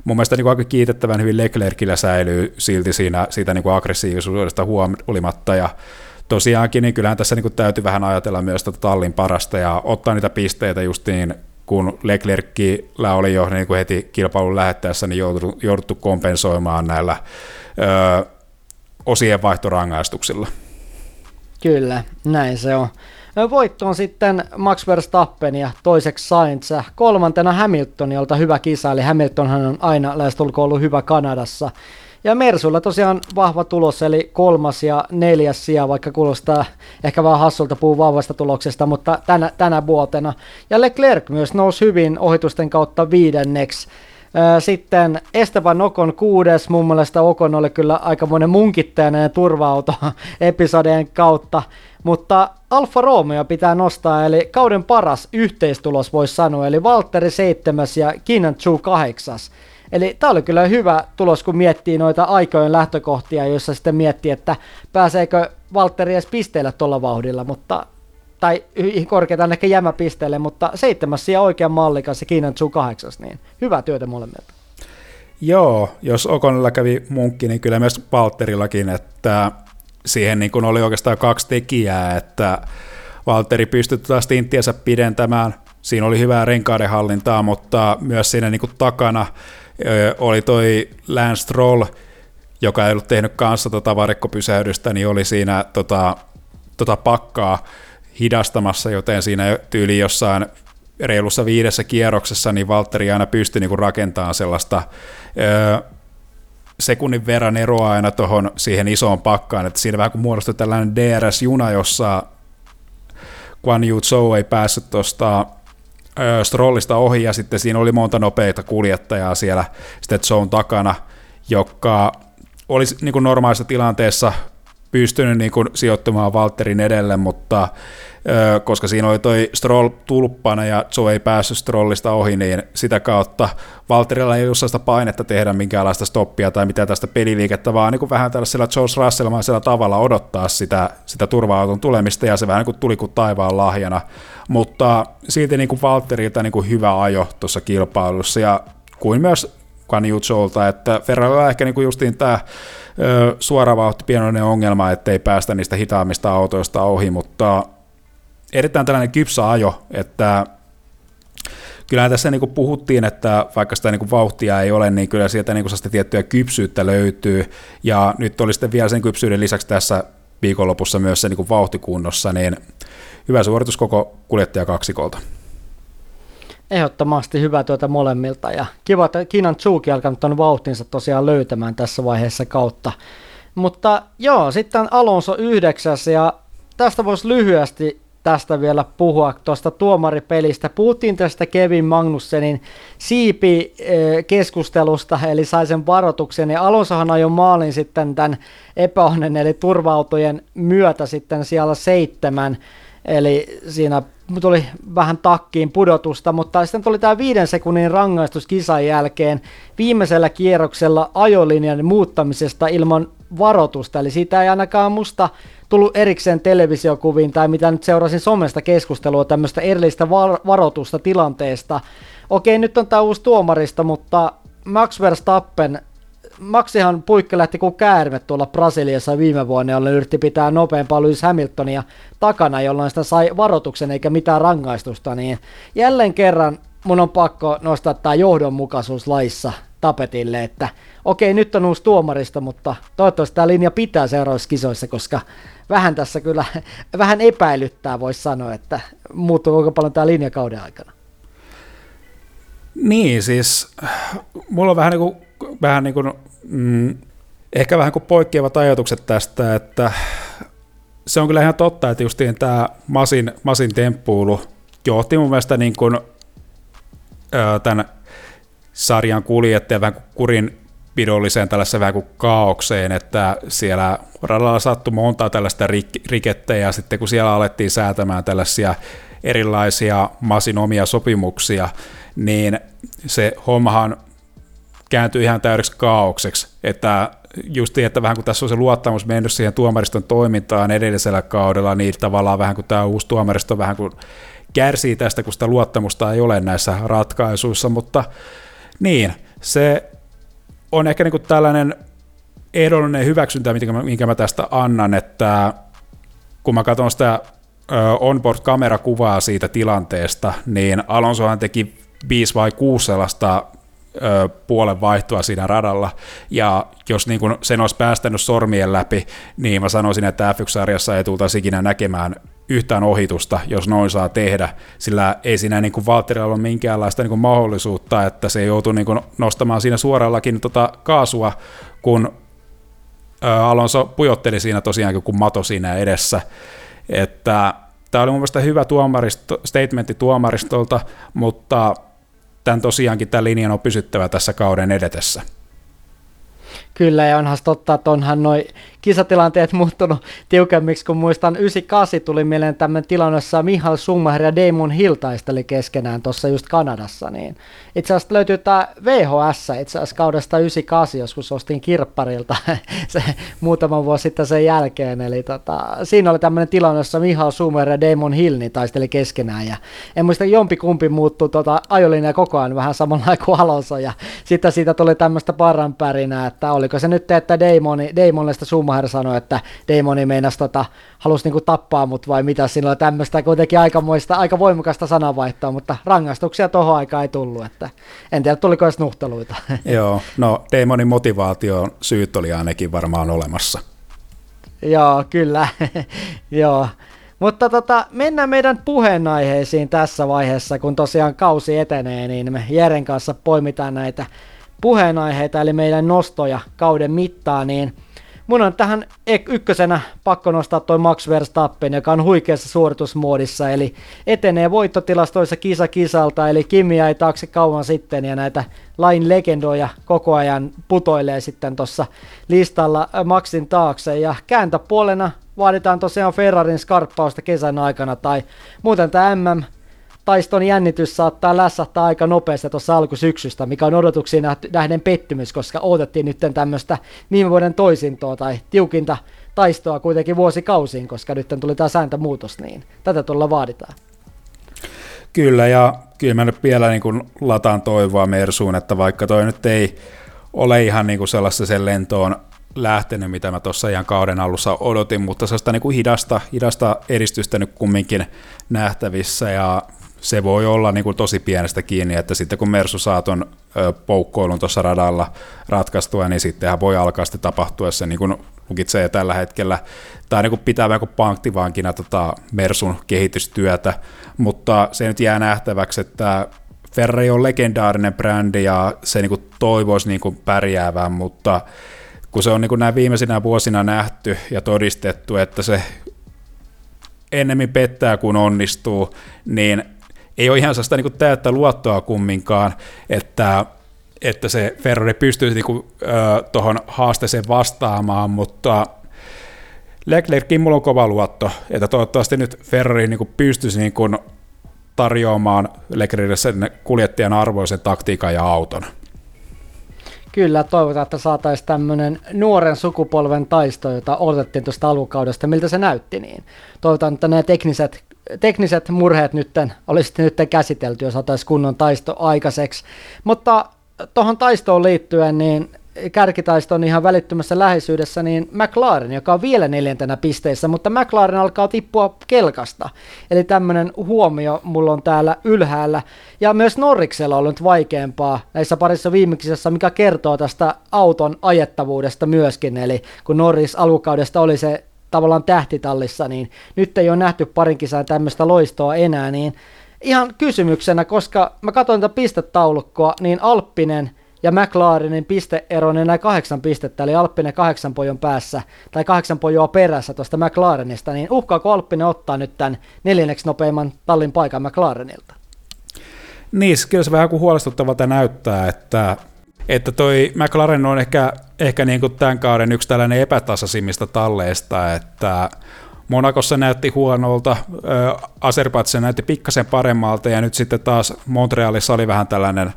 mun mielestä niin kuin aika kiitettävän hyvin Leclercillä säilyy silti siinä, siitä niin kuin aggressiivisuudesta huolimatta, ja tosiaankin, niin kyllähän tässä niin kuin täytyy vähän ajatella myös tätä tallin parasta ja ottaa niitä pisteitä niin, kun Leclercillä oli jo niin kuin heti kilpailun lähettäessä niin jouduttu kompensoimaan näillä ö, osien vaihtorangaistuksilla. Kyllä, näin se on. Voitto on sitten Max Verstappen ja toiseksi Sainz. Kolmantena Hamilton, jolta hyvä kisa, eli Hamiltonhan on aina lähestulkoon ollut hyvä Kanadassa. Ja Mersulla tosiaan vahva tulos, eli kolmas ja neljäs sija, vaikka kuulostaa ehkä vähän hassulta puhua vahvasta tuloksesta, mutta tänä, tänä vuotena. Ja Leclerc myös nousi hyvin ohitusten kautta viidenneksi. Sitten Esteban Okon kuudes, mun mielestä Okon oli kyllä aikamoinen munkittajainen ja turva-auto episodien kautta, mutta Alfa Romeo pitää nostaa, eli kauden paras yhteistulos voisi sanoa, eli Valtteri seitsemäs ja Kinan Chu kahdeksas. Eli tämä oli kyllä hyvä tulos, kun miettii noita aikojen lähtökohtia, joissa sitten miettii, että pääseekö Valtteri edes pisteellä tuolla vauhdilla, mutta tai korkeintaan ehkä jämäpisteelle, mutta seitsemäs sija oikean mallikas ja Kiinan Tsu kahdeksas, niin hyvää työtä molemmilta. Joo, jos Okonilla kävi munkki, niin kyllä myös Valterillakin, että siihen niin kuin oli oikeastaan kaksi tekijää, että Valtteri pystyi taas tinttiänsä pidentämään, siinä oli hyvää renkaiden hallintaa, mutta myös siinä niin takana oli toi Lance Stroll, joka ei ollut tehnyt kanssa tota varikkopysähdystä, niin oli siinä tota, tota pakkaa hidastamassa, joten siinä tyyli jossain reilussa viidessä kierroksessa, niin Valtteri aina pystyi niin rakentamaan sellaista ö, sekunnin verran eroa aina tuohon siihen isoon pakkaan, että siinä vähän kuin muodostui tällainen DRS-juna, jossa Guan Yu Zhou ei päässyt tuosta Strollista ohi, ja sitten siinä oli monta nopeita kuljettajaa siellä sitten Zhou takana, joka olisi niin kuin normaalissa tilanteessa pystynyt niin kuin sijoittumaan Walterin edelle, mutta koska siinä oli toi Stroll tulppana ja Joe ei päässyt Strollista ohi, niin sitä kautta Walterilla ei ollut sellaista painetta tehdä minkäänlaista stoppia tai mitä tästä peliliikettä, vaan niin kuin vähän tällaisella George Russellmaisella tavalla odottaa sitä, sitä turva-auton tulemista ja se vähän niin kuin tuli kuin taivaan lahjana, mutta silti niin kuin Walterilta niin kuin hyvä ajo tuossa kilpailussa ja kuin myös Kanjutsolta, että Ferrarilla ehkä niin kuin justiin tämä suora vauhti pienoinen ongelma, ettei päästä niistä hitaammista autoista ohi, mutta erittäin tällainen kypsä ajo, että kyllähän tässä niin kuin puhuttiin, että vaikka sitä niin kuin vauhtia ei ole, niin kyllä sieltä niin kuin sitä tiettyä kypsyyttä löytyy, ja nyt oli sitten vielä sen kypsyyden lisäksi tässä viikonlopussa myös se niin kuin vauhtikunnossa, niin hyvä suoritus koko kuljettaja kaksikolta. Ehdottomasti hyvä työtä molemmilta ja kiva, että Kiinan Tsuki alkanut tuon vauhtinsa tosiaan löytämään tässä vaiheessa kautta. Mutta joo, sitten Alonso yhdeksäs ja tästä voisi lyhyesti tästä vielä puhua tuosta tuomaripelistä. Puhuttiin tästä Kevin Magnussenin siipi-keskustelusta, eli sai sen varoituksen, ja Alonsohan ajoi maalin sitten tämän epäonnen, eli turvautojen myötä sitten siellä seitsemän, eli siinä tuli vähän takkiin pudotusta, mutta sitten tuli tämä viiden sekunnin rangaistus kisan jälkeen viimeisellä kierroksella ajolinjan muuttamisesta ilman varoitusta, eli siitä ei ainakaan musta tullut erikseen televisiokuviin tai mitä nyt seurasin somesta keskustelua tämmöistä erillistä var- varoitusta tilanteesta. Okei, nyt on tämä uusi tuomarista, mutta Max Verstappen Maxihan puikka lähti kuin käärme tuolla Brasiliassa viime vuonna, jolloin yritti pitää nopeampaa Lewis Hamiltonia takana, jolloin sitä sai varoituksen eikä mitään rangaistusta, niin jälleen kerran mun on pakko nostaa tämä johdonmukaisuus laissa tapetille, että okei, nyt on uusi tuomarista, mutta toivottavasti tämä linja pitää seuraavissa kisoissa, koska vähän tässä kyllä, vähän epäilyttää voisi sanoa, että muuttuu koko paljon tämä linja kauden aikana. Niin, siis mulla on vähän niin kuin, vähän niin kuin mm, ehkä vähän kuin poikkeavat ajatukset tästä, että se on kyllä ihan totta, että justiin tämä Masin, Masin temppuulu johti mun mielestä niin kuin, tämän sarjan kuljettajan vähän kuin kurin pidolliseen tällaiseen vähän kuin kaaukseen, että siellä radalla sattui monta tällaista rik- rikettä ja sitten kun siellä alettiin säätämään tällaisia erilaisia Masin omia sopimuksia, niin se hommahan kääntyi ihan täydeksi kaaukseksi, että just että vähän kun tässä on se luottamus mennyt siihen tuomariston toimintaan edellisellä kaudella, niin tavallaan vähän kuin tämä uusi tuomaristo vähän kuin kärsii tästä, kun sitä luottamusta ei ole näissä ratkaisuissa, mutta niin, se on ehkä niin kuin tällainen ehdollinen hyväksyntä, minkä mä, minkä mä tästä annan, että kun mä katson sitä onboard-kamerakuvaa siitä tilanteesta, niin Alonsohan teki 5 vai 6 sellaista ö, puolen vaihtoa siinä radalla, ja jos niin kun sen olisi päästänyt sormien läpi, niin mä sanoisin, että F1-sarjassa ei tultaisi ikinä näkemään yhtään ohitusta, jos noin saa tehdä, sillä ei siinä niin Valtterilla ole minkäänlaista niin kuin mahdollisuutta, että se joutuu niin nostamaan siinä suorallakin tota kaasua, kun Alonso pujotteli siinä tosiaan kun mato siinä edessä, että tämä oli mun mielestä hyvä tuomaristo, statementti tuomaristolta, mutta tämän tosiaankin tämän linjan on pysyttävä tässä kauden edetessä. Kyllä, ja onhan totta, että onhan noin kisatilanteet muuttunut tiukemmiksi, kun muistan 98 tuli mieleen tämmöinen tilanne, jossa Michael Schumacher ja Damon Hill taisteli keskenään tuossa just Kanadassa, niin itse asiassa löytyy tämä VHS itse asiassa kaudesta 98, joskus ostin kirpparilta se muutama vuosi sitten sen jälkeen, eli tota, siinä oli tämmöinen tilanne, jossa Michael Schumacher ja Damon Hill niin taisteli keskenään, ja en muista jompi kumpi muuttui tota, ajolinja koko ajan vähän samalla kuin Alonso, ja sitten siitä tuli tämmöistä parranpärinää, että oliko se nyt, että Damoni, Damonista Schumacher Schumacher sanoi, että Damoni meinasi tota, halusi niinku tappaa mut vai mitä, oli tämmöistä kuitenkin aikamoista, aika voimakasta sananvaihtoa, mutta rangaistuksia tohon aikaan ei tullut, että en tiedä tuliko edes nuhteluita. Joo, no Damonin motivaation syyt oli ainakin varmaan olemassa. Joo, kyllä, joo. Mutta tota, mennään meidän puheenaiheisiin tässä vaiheessa, kun tosiaan kausi etenee, niin me Jeren kanssa poimitaan näitä puheenaiheita, eli meidän nostoja kauden mittaan, niin – Mun on tähän ykkösenä pakko nostaa toi Max Verstappen, joka on huikeassa suoritusmuodissa, eli etenee voittotilastoissa kisa kisalta, eli Kimi jäi taakse kauan sitten, ja näitä lain legendoja koko ajan putoilee sitten tuossa listalla Maxin taakse, ja kääntöpuolena vaaditaan tosiaan Ferrarin skarppausta kesän aikana, tai muuten tämä MM taiston jännitys saattaa lässähtää aika nopeasti tuossa alkusyksystä, mikä on odotuksiin nähden pettymys, koska odotettiin nyt tämmöistä viime vuoden toisintoa tai tiukinta taistoa kuitenkin vuosikausiin, koska nyt tuli tämä sääntömuutos, niin tätä tuolla vaaditaan. Kyllä, ja kyllä mä nyt vielä niin kuin lataan toivoa Mersuun, että vaikka toi nyt ei ole ihan niin kuin sellaista sen lentoon lähtenyt, mitä mä tuossa ihan kauden alussa odotin, mutta sellaista niin kuin hidasta, hidasta edistystä nyt kumminkin nähtävissä ja se voi olla niin kuin tosi pienestä kiinni, että sitten kun Mersu saa ton poukkoilun tuossa radalla ratkaistua, niin sittenhän voi alkaa sitten tapahtua se niin kuin lukitsee tällä hetkellä, tai niin kuin pitää vähän kuin panktivankina tota Mersun kehitystyötä, mutta se nyt jää nähtäväksi, että Ferrari on legendaarinen brändi ja se niin kuin toivoisi niin kuin pärjäävän, mutta kun se on niin kuin näin viimeisinä vuosina nähty ja todistettu, että se ennemmin pettää kuin onnistuu, niin ei ole ihan sellaista niin täyttä luottoa kumminkaan, että, että se Ferrari pystyisi niin tuohon haasteeseen vastaamaan, mutta Leclercin mulla on kova luotto, että toivottavasti nyt Ferrari niin kuin pystyisi niin kuin tarjoamaan Leclercille sen kuljettajan arvoisen taktiikan ja auton. Kyllä, toivotaan, että saataisiin tämmöinen nuoren sukupolven taisto, jota odotettiin tuosta alukaudesta, miltä se näytti. Niin toivotaan, että nämä tekniset tekniset murheet nyt olisi nyt käsitelty ja saataisiin kunnon taisto aikaiseksi. Mutta tuohon taistoon liittyen, niin kärkitaisto on ihan välittömässä läheisyydessä, niin McLaren, joka on vielä neljäntenä pisteissä, mutta McLaren alkaa tippua kelkasta. Eli tämmöinen huomio mulla on täällä ylhäällä. Ja myös Norriksella on ollut vaikeampaa näissä parissa viimeisessä, mikä kertoo tästä auton ajettavuudesta myöskin. Eli kun Norris alukaudesta oli se tavallaan tähtitallissa, niin nyt ei ole nähty parin kisaan tämmöistä loistoa enää, niin ihan kysymyksenä, koska mä katsoin tätä pistetaulukkoa, niin Alppinen ja McLarenin pisteero on enää kahdeksan pistettä, eli Alppinen kahdeksan pojon päässä, tai kahdeksan pojoa perässä tuosta McLarenista, niin uhkaako Alppinen ottaa nyt tämän neljänneksi nopeimman tallin paikan McLarenilta? Niin, kyllä se vähän kuin huolestuttavalta näyttää, että että toi McLaren on ehkä, ehkä niin kuin tämän kauden yksi tällainen epätasaisimmista talleista, että Monakossa näytti huonolta, Azerbaidžan näytti pikkasen paremmalta ja nyt sitten taas Montrealissa oli vähän tällainen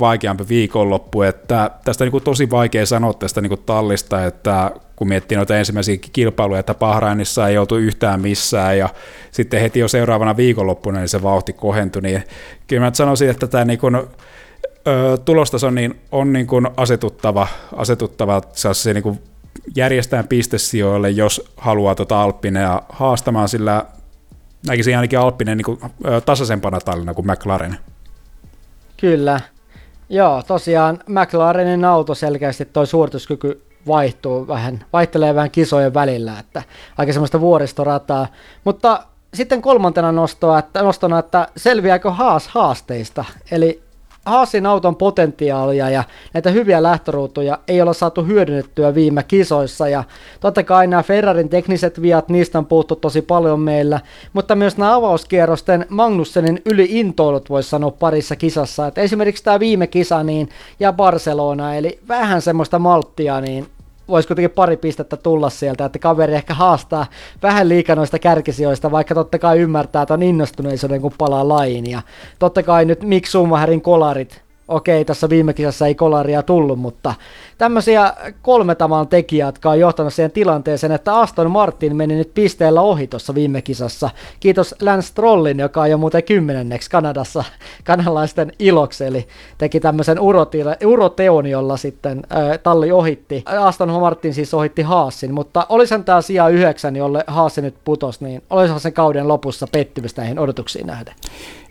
vaikeampi viikonloppu, että tästä niin kuin tosi vaikea sanoa tästä niin kuin tallista, että kun miettii noita ensimmäisiä kilpailuja, että Bahrainissa ei oltu yhtään missään ja sitten heti jo seuraavana viikonloppuna niin se vauhti kohentui, niin kyllä mä sanoisin, että tämä niin kuin tulostaso niin on niin kuin asetuttava, asetuttava se niin kuin järjestään pistesijoille, jos haluaa tota Alppinea haastamaan, sillä näkisin ainakin Alppinen niin kuin, tasaisempana tallina kuin McLaren. Kyllä. Joo, tosiaan McLarenin auto selkeästi toi suorituskyky vaihtuu vähän, vaihtelee vähän kisojen välillä, että aika semmoista vuoristorataa. Mutta sitten kolmantena nostoa, että, nostona, että selviääkö Haas haasteista, eli Haasin auton potentiaalia ja näitä hyviä lähtöruutuja ei ole saatu hyödynnettyä viime kisoissa. Ja totta kai nämä Ferrarin tekniset viat, niistä on puhuttu tosi paljon meillä, mutta myös nämä avauskierrosten Magnussenin intoilut voisi sanoa parissa kisassa, että esimerkiksi tämä viime kisa niin, ja Barcelona, eli vähän semmoista malttia, niin voisi kuitenkin pari pistettä tulla sieltä, että kaveri ehkä haastaa vähän liikaa noista kärkisijoista, vaikka totta kai ymmärtää on innostuneisuuden, kun palaa lajiin. Ja totta kai nyt Mick Schumacherin kolarit okei, tässä viime kisassa ei kolaria tullut, mutta tämmöisiä kolme tavan tekijää, jotka on johtanut siihen tilanteeseen, että Aston Martin meni nyt pisteellä ohi tuossa viime kisassa. Kiitos Lance Strollin, joka on jo muuten kymmenenneksi Kanadassa kanalaisten iloksi, eli teki tämmöisen uroteon, jolla sitten äh, talli ohitti. Aston Martin siis ohitti Haasin, mutta olisan tämä sija yhdeksän, jolle Haasi nyt putos, niin olisihan sen kauden lopussa pettymys näihin odotuksiin nähden.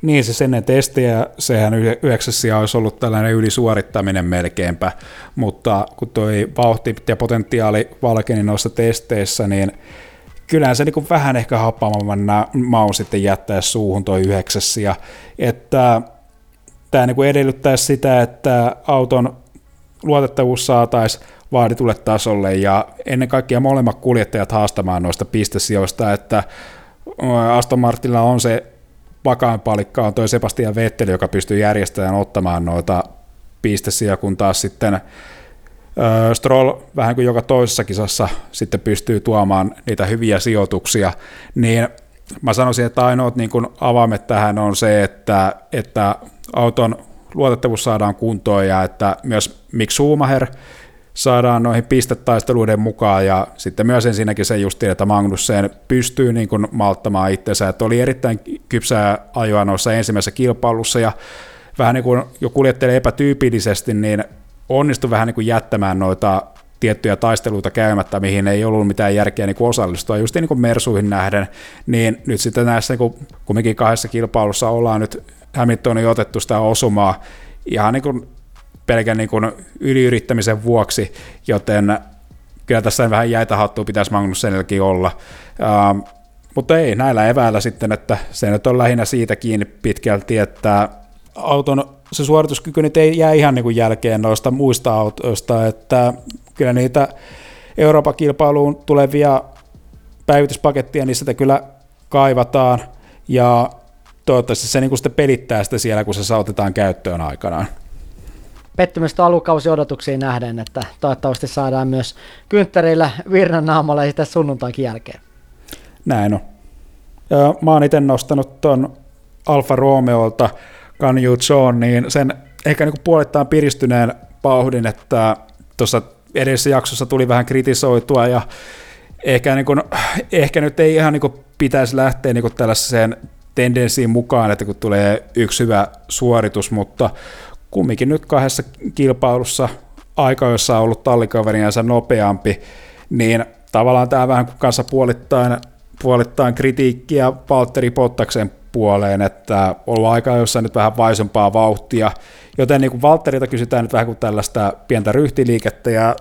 Niin, se sen testi ja sehän yhdeksäs sija olisi ollut tällainen ylisuorittaminen melkeinpä, mutta kun toi vauhti ja potentiaali valkeni noissa testeissä, niin kyllähän se niin vähän ehkä happamamman maun sitten jättää suuhun toi yhdeksäs. Sija, että tämä niin edellyttäisi sitä, että auton luotettavuus saataisiin vaaditulle tasolle ja ennen kaikkea molemmat kuljettajat haastamaan noista pistesijoista, että Aston Martinilla on se vakaan palikka on toi Sebastian Vettel, joka pystyy järjestämään ottamaan noita pistesiä, kun taas sitten Stroll vähän kuin joka toisessa kisassa sitten pystyy tuomaan niitä hyviä sijoituksia, niin mä sanoisin, että ainoat niin kuin avaimet tähän on se, että, että auton luotettavuus saadaan kuntoon ja että myös Mick Schumacher saadaan noihin pistetaisteluiden mukaan ja sitten myös ensinnäkin se just, että Magnussen pystyy niin kuin malttamaan itsensä, että oli erittäin kypsää ajoa noissa ensimmäisessä kilpailussa ja vähän niin kuin jo kuljettelee epätyypillisesti, niin onnistui vähän niin kuin jättämään noita tiettyjä taisteluita käymättä, mihin ei ollut mitään järkeä niin kuin osallistua, just niin kuin Mersuihin nähden, niin nyt sitten näissä niin kuin, kumminkin kahdessa kilpailussa ollaan nyt Hamiltonin otettu sitä osumaa ihan niin kuin pelkän niin kuin yliyrittämisen vuoksi, joten kyllä tässä vähän jäitä hattua pitäisi Magnussenillekin olla. Uh, mutta ei, näillä eväillä sitten, että se nyt on lähinnä siitä kiinni pitkälti, että auton se suorituskyky nyt ei jää ihan niin kuin jälkeen noista muista autoista, että kyllä niitä Euroopan kilpailuun tulevia päivityspakettia, niin sitä kyllä kaivataan, ja toivottavasti se niin kuin sitten pelittää sitä siellä, kun se saatetaan käyttöön aikanaan. Pettymystä alukausiodotuksiin nähden, että toivottavasti saadaan myös kynttereillä virran naamalla sitä sunnuntaikin jälkeen. Näin on. Ja mä oon itse nostanut tuon Alfa Romeolta Kanju John, niin sen ehkä niin kuin puolittain piristyneen pauhdin, että tuossa edellisessä jaksossa tuli vähän kritisoitua ja ehkä, niin kuin, ehkä nyt ei ihan niin kuin pitäisi lähteä niin kuin tällaiseen tendenssiin mukaan, että kun tulee yksi hyvä suoritus, mutta kumminkin nyt kahdessa kilpailussa aika, jossa on ollut tallikaveriansa nopeampi, niin tavallaan tämä vähän kanssa puolittain, puolittain kritiikkiä Valtteri Pottaksen puoleen, että ollut aika jossa nyt vähän vaisempaa vauhtia, joten niin Valtterilta kysytään nyt vähän kuin tällaista pientä ryhtiliikettä ja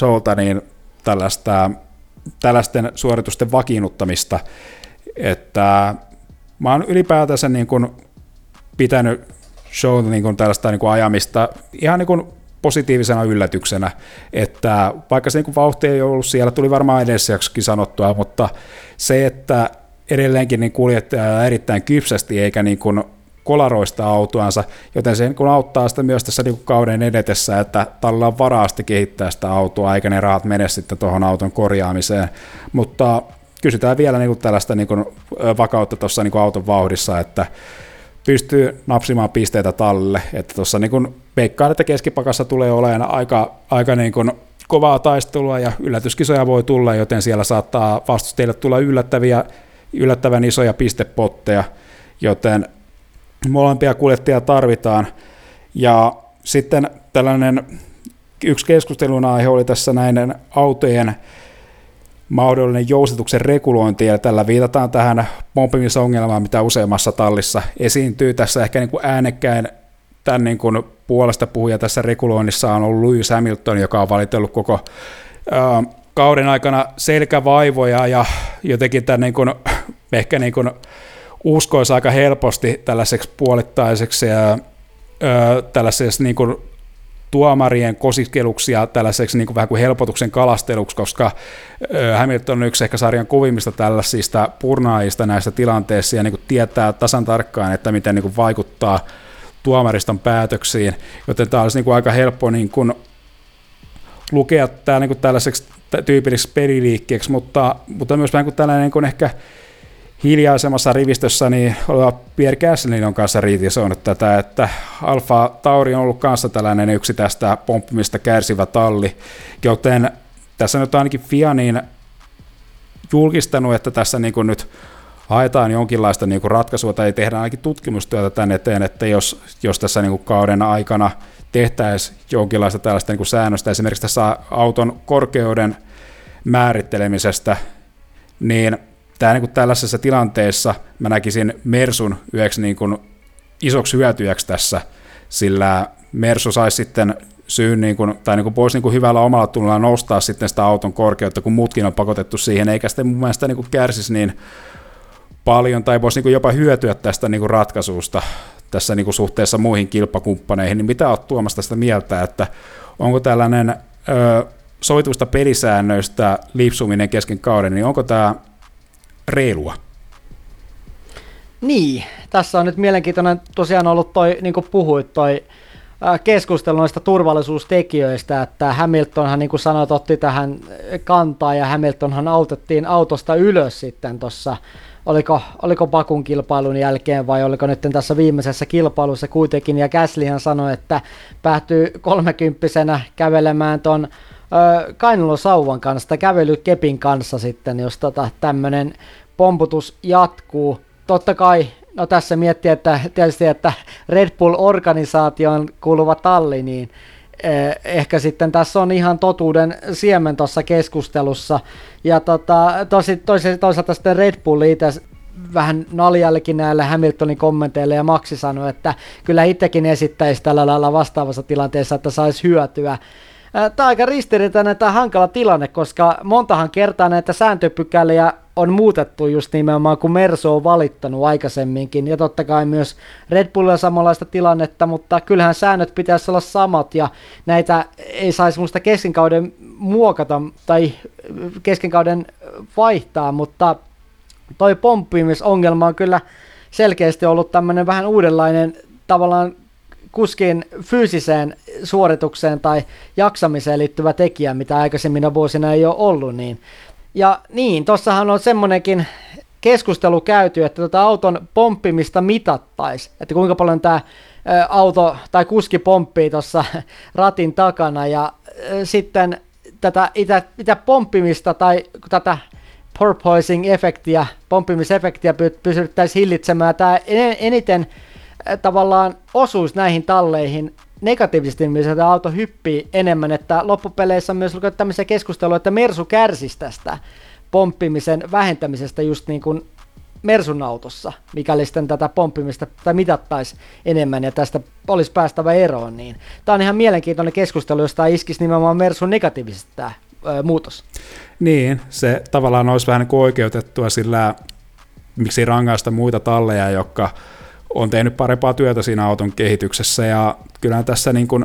Joelta niin tällaista, tällaisten suoritusten vakiinnuttamista, että mä oon ylipäätänsä niin kuin pitänyt show niin kuin tällaista niin kuin ajamista ihan niin kuin positiivisena yllätyksenä, että vaikka se niin vauhti ei ollut siellä, tuli varmaan edellisessäkin sanottua, mutta se, että edelleenkin niin kuljettaja erittäin kypsästi eikä niin kuin kolaroista autoansa, joten se niin auttaa sitä myös tässä niin kauden edetessä, että tällä on varaa kehittää sitä autoa, eikä ne rahat mene sitten tuohon auton korjaamiseen. Mutta kysytään vielä niin kuin tällaista niin kuin vakautta tuossa niin auton vauhdissa, että pystyy napsimaan pisteitä tallille. Että tuossa niin veikkaan, että keskipakassa tulee olemaan aika, aika niin kuin kovaa taistelua ja yllätyskisoja voi tulla, joten siellä saattaa vastustajille tulla yllättäviä, yllättävän isoja pistepotteja, joten molempia kuljettajia tarvitaan. Ja sitten tällainen yksi keskustelun aihe oli tässä näiden autojen mahdollinen jousituksen regulointi, ja tällä viitataan tähän pompimisongelmaan, mitä useammassa tallissa esiintyy. Tässä ehkä niin kuin äänekkäin tämän niin kuin puolesta puhuja tässä reguloinnissa on ollut Lewis Hamilton, joka on valitellut koko kauden aikana selkävaivoja ja jotenkin tämän niin kuin, ehkä niin kuin uskoisi aika helposti tällaiseksi puolittaiseksi ja tällaiseksi niin kuin tuomarien kosiskeluksia tällaiseksi niin kuin vähän kuin helpotuksen kalasteluksi, koska Hamilton on yksi ehkä sarjan kovimmista tällaisista purnaajista näissä tilanteissa ja niin kuin tietää tasan tarkkaan, että miten niin kuin vaikuttaa tuomariston päätöksiin, joten tämä olisi niin kuin aika helppo niin kuin lukea tämä niin kuin tällaiseksi tyypilliseksi peliliikkeeksi, mutta, mutta myös vähän kuin tällainen niin kuin ehkä hiljaisemmassa rivistössä niin oleva Pierre Gaslin on kanssa riitisoinut tätä, että Alfa Tauri on ollut kanssa tällainen yksi tästä pomppimista kärsivä talli, joten tässä nyt ainakin Fianin julkistanut, että tässä niin kuin nyt haetaan jonkinlaista niin kuin ratkaisua tai tehdään ainakin tutkimustyötä tänne eteen, että jos, jos tässä niin kuin kauden aikana tehtäisiin jonkinlaista tällaista niin kuin säännöstä, esimerkiksi tässä auton korkeuden määrittelemisestä, niin tämä niin kuin tällaisessa tilanteessa mä näkisin Mersun yhdeksi niin kuin isoksi hyötyjäksi tässä, sillä Mersu saisi sitten syyn, niin kuin, tai niin kuin voisi niin kuin hyvällä omalla tunnolla nostaa sitten sitä auton korkeutta, kun muutkin on pakotettu siihen, eikä sitten mun mielestä niin kuin kärsisi niin paljon, tai voisi niin jopa hyötyä tästä niin ratkaisusta tässä niin suhteessa muihin kilpakumppaneihin, niin mitä olet tuomasta sitä mieltä, että onko tällainen ö, sovituista pelisäännöistä lipsuminen kesken kauden, niin onko tämä reilua. Niin, tässä on nyt mielenkiintoinen tosiaan ollut toi, niin kuin puhuit, toi keskustelu noista turvallisuustekijöistä, että Hamiltonhan niin kuin sanoit otti tähän kantaa ja Hamiltonhan autettiin autosta ylös sitten tuossa oliko, oliko Bakun kilpailun jälkeen vai oliko nyt tässä viimeisessä kilpailussa kuitenkin, ja Gaslyhan sanoi, että päätyy kolmekymppisenä kävelemään ton kainalosauvan kanssa kävelykepin kanssa sitten, jos tota, tämmöinen pomputus jatkuu. Totta kai, no tässä miettii, että tietysti, että Red Bull-organisaation kuuluva talli, niin ehkä sitten tässä on ihan totuuden siemen tuossa keskustelussa. Ja tota, tosi, tosi, toisaalta sitten Red Bull itse vähän naljallekin näille Hamiltonin kommenteille ja Maxi sanoi, että kyllä itsekin esittäisi tällä lailla vastaavassa tilanteessa, että saisi hyötyä. Tämä on aika ristiriitainen tämä hankala tilanne, koska montahan kertaa näitä sääntöpykäliä on muutettu just nimenomaan, kun Merso on valittanut aikaisemminkin, ja totta kai myös Red Bullilla samanlaista tilannetta, mutta kyllähän säännöt pitäisi olla samat, ja näitä ei saisi muista keskenkauden muokata tai keskenkauden vaihtaa, mutta toi pomppimisongelma on kyllä selkeästi ollut tämmöinen vähän uudenlainen tavallaan kuskin fyysiseen suoritukseen tai jaksamiseen liittyvä tekijä, mitä aikaisemmin vuosina ei ole ollut. Niin. Ja niin, tossahan on semmoinenkin keskustelu käyty, että tota auton pomppimista mitattaisi, että kuinka paljon tämä auto tai kuski pomppii tuossa ratin takana. Ja sitten tätä itä, itä pomppimista tai tätä porpoising-efektiä, pomppimisefektiä pysyttäisiin hillitsemään. Tämä eniten tavallaan osuus näihin talleihin negatiivisesti, missä tämä auto hyppii enemmän, että loppupeleissä on myös ollut tämmöisiä keskustelua, että Mersu kärsisi tästä pomppimisen vähentämisestä just niin kuin Mersun autossa, mikäli sitten tätä pomppimista tai mitattaisi enemmän ja tästä olisi päästävä eroon. Niin. Tämä on ihan mielenkiintoinen keskustelu, josta iskisi nimenomaan Mersun negatiivisesti tämä ö, muutos. Niin, se tavallaan olisi vähän niin kuin oikeutettua sillä, miksi rangaista muita talleja, jotka on tehnyt parempaa työtä siinä auton kehityksessä ja kyllähän tässä niin kuin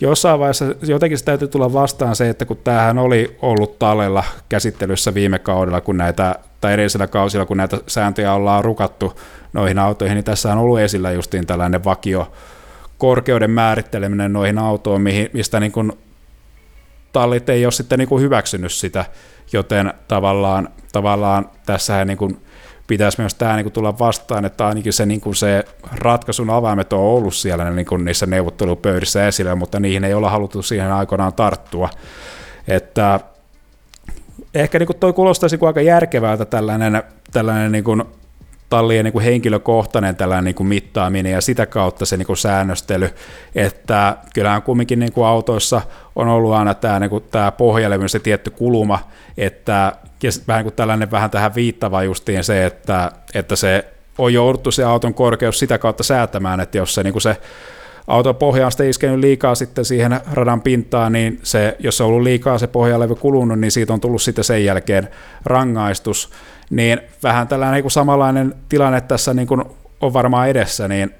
jossain vaiheessa jotenkin se täytyy tulla vastaan se, että kun tämähän oli ollut tallella käsittelyssä viime kaudella, kun näitä, tai edellisellä kausilla, kun näitä sääntöjä ollaan rukattu noihin autoihin, niin tässä on ollut esillä justiin tällainen vakio korkeuden määritteleminen noihin autoihin, mistä niin kuin tallit ei ole sitten niin kuin hyväksynyt sitä, joten tavallaan, tavallaan tässä niin kuin pitäisi myös tämä niin tulla vastaan, että ainakin se, niin se ratkaisun avaimet on ollut siellä niin kuin niissä neuvottelupöydissä esillä, mutta niihin ei olla haluttu siihen aikoinaan tarttua. Että ehkä niin kuin toi kuulostaisi aika järkevältä tällainen, tällainen niin kuin tallien niin kuin henkilökohtainen tällainen niin kuin mittaaminen ja sitä kautta se niin kuin säännöstely, että kyllähän kumminkin niin kuin autoissa on ollut aina tämä, niin kuin tämä pohjalle se tietty kuluma, että vähän kuin tällainen vähän tähän viittava justiin se, että, että se on jouduttu se auton korkeus sitä kautta säätämään, että jos se, niin kuin se auton pohja on sitten iskenyt liikaa sitten siihen radan pintaan, niin se, jos se on ollut liikaa se pohjalevy kulunut, niin siitä on tullut sitten sen jälkeen rangaistus, niin vähän tällainen niin kuin samanlainen tilanne tässä niin kuin on varmaan edessä, niin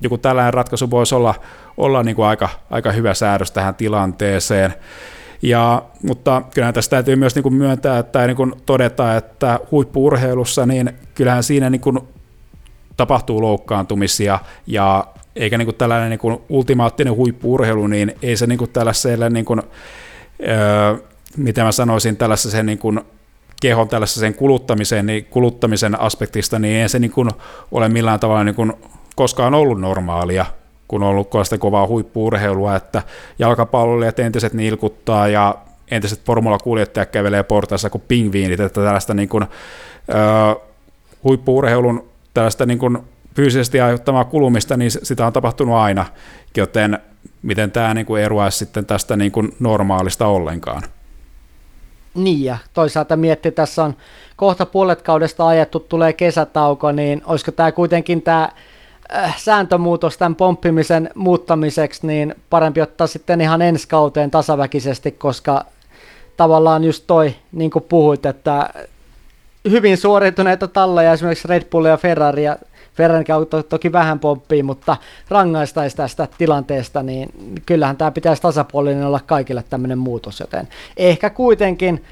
joku tällainen ratkaisu voisi olla, olla niin kuin aika, aika hyvä säädös tähän tilanteeseen. Ja, mutta kyllähän tässä täytyy myös niin kuin myöntää että niin kuin todeta, että huippuurheilussa niin kyllähän siinä niin kuin tapahtuu loukkaantumisia. Ja eikä niin kuin tällainen niin kuin ultimaattinen huippuurheilu, niin ei se niin kuin tällaiselle, niin kuin, öö, mitä mä sanoisin, tällaisen niin kuin kehon tällaisen kuluttamisen, niin kuluttamisen aspektista, niin ei se niin kuin ole millään tavalla niin kuin koskaan ollut normaalia, kun on ollut sitä kovaa huippuurheilua, että jalkapalloilijat entiset nilkuttaa ja entiset formula-kuljettajat kävelee portaissa kuin pingviinit, että tällaista niin kuin, ö, huippuurheilun tällaista niin kuin fyysisesti aiheuttamaa kulumista, niin sitä on tapahtunut aina, joten miten tämä niin kuin eroaisi sitten tästä niin kuin normaalista ollenkaan. Niin ja toisaalta mietti, tässä on kohta puolet kaudesta ajettu, tulee kesätauko, niin olisiko tämä kuitenkin tämä sääntömuutos tämän pomppimisen muuttamiseksi, niin parempi ottaa sitten ihan ensi kauteen tasaväkisesti, koska tavallaan just toi, niin kuin puhuit, että hyvin suorituneita talleja, esimerkiksi Red Bull ja Ferrari, ja Ferrari to, toki vähän pomppii, mutta rangaistaisi tästä tilanteesta, niin kyllähän tämä pitäisi tasapuolinen olla kaikille tämmöinen muutos, joten ehkä kuitenkin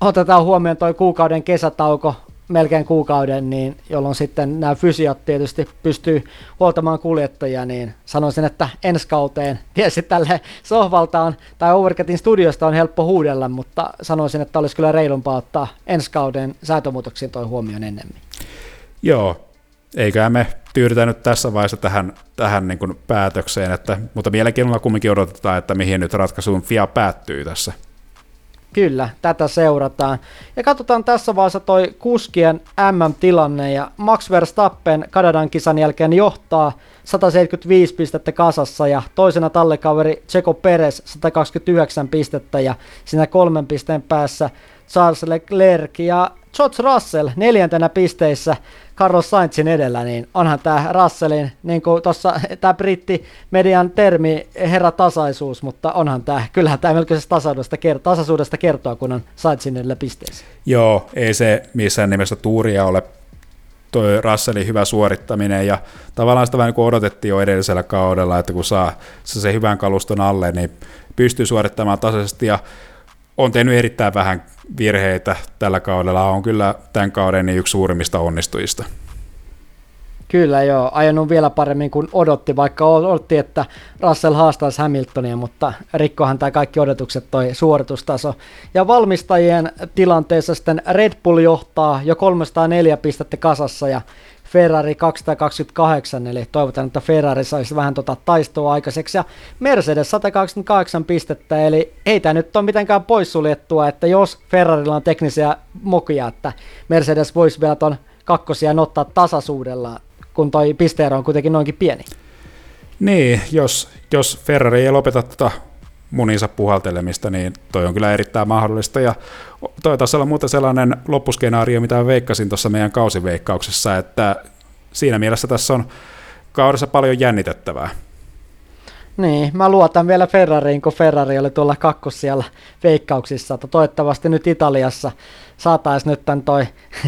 otetaan huomioon tuo kuukauden kesätauko, melkein kuukauden, niin jolloin sitten nämä fysiot tietysti pystyy huoltamaan kuljettajia, niin sanoisin, että ensi kauteen, tietysti tälle sohvalta on, tai Overcatin studiosta on helppo huudella, mutta sanoisin, että olisi kyllä reilumpaa ottaa ensi kauden säätömuutoksiin toi huomioon ennemmin. Joo, eikä me tyydytä nyt tässä vaiheessa tähän, tähän niin päätökseen, että, mutta mielenkiinnolla kumminkin odotetaan, että mihin nyt ratkaisuun FIA päättyy tässä. Kyllä, tätä seurataan. Ja katsotaan tässä vaiheessa toi kuskien MM-tilanne ja Max Verstappen Kanadan kisan jälkeen johtaa 175 pistettä kasassa ja toisena tallekaveri Checo Perez 129 pistettä ja siinä kolmen pisteen päässä Charles Leclerc ja George Russell neljäntenä pisteissä Carlos Sainzin edellä, niin onhan tämä Russellin, niin kuin tuossa tämä britti median termi herra tasaisuus, mutta onhan tämä, kyllähän tämä melkoisesta tasaisuudesta, kert- tasaisuudesta kertoo, kun on Sainzin edellä pisteissä. Joo, ei se missään nimessä tuuria ole toi Russellin hyvä suorittaminen ja tavallaan sitä vähän niin kuin odotettiin jo edellisellä kaudella, että kun saa se hyvän kaluston alle, niin pystyy suorittamaan tasaisesti ja on tehnyt erittäin vähän virheitä tällä kaudella. On kyllä tämän kauden yksi suurimmista onnistujista. Kyllä joo, ajanut vielä paremmin kuin odotti, vaikka odotti, että Russell haastaisi Hamiltonia, mutta rikkohan tämä kaikki odotukset toi suoritustaso. Ja valmistajien tilanteessa sitten Red Bull johtaa jo 304 pistettä kasassa ja Ferrari 228, eli toivotaan, että Ferrari saisi vähän tota taistoa aikaiseksi, ja Mercedes 128 pistettä, eli ei tämä nyt ole mitenkään poissuljettua, että jos Ferrarilla on teknisiä mokia, että Mercedes voisi vielä ton kakkosia ottaa tasaisuudella, kun toi pisteero on kuitenkin noinkin pieni. Niin, jos, jos Ferrari ei lopeta tota muninsa puhaltelemista, niin toi on kyllä erittäin mahdollista. Ja toi taisi olla muuten sellainen loppuskenaario, mitä veikkasin tuossa meidän kausiveikkauksessa, että siinä mielessä tässä on kaudessa paljon jännitettävää. Niin, mä luotan vielä Ferrariin, kun Ferrari oli tuolla siellä veikkauksissa, että toivottavasti nyt Italiassa saataisiin nyt tämän toi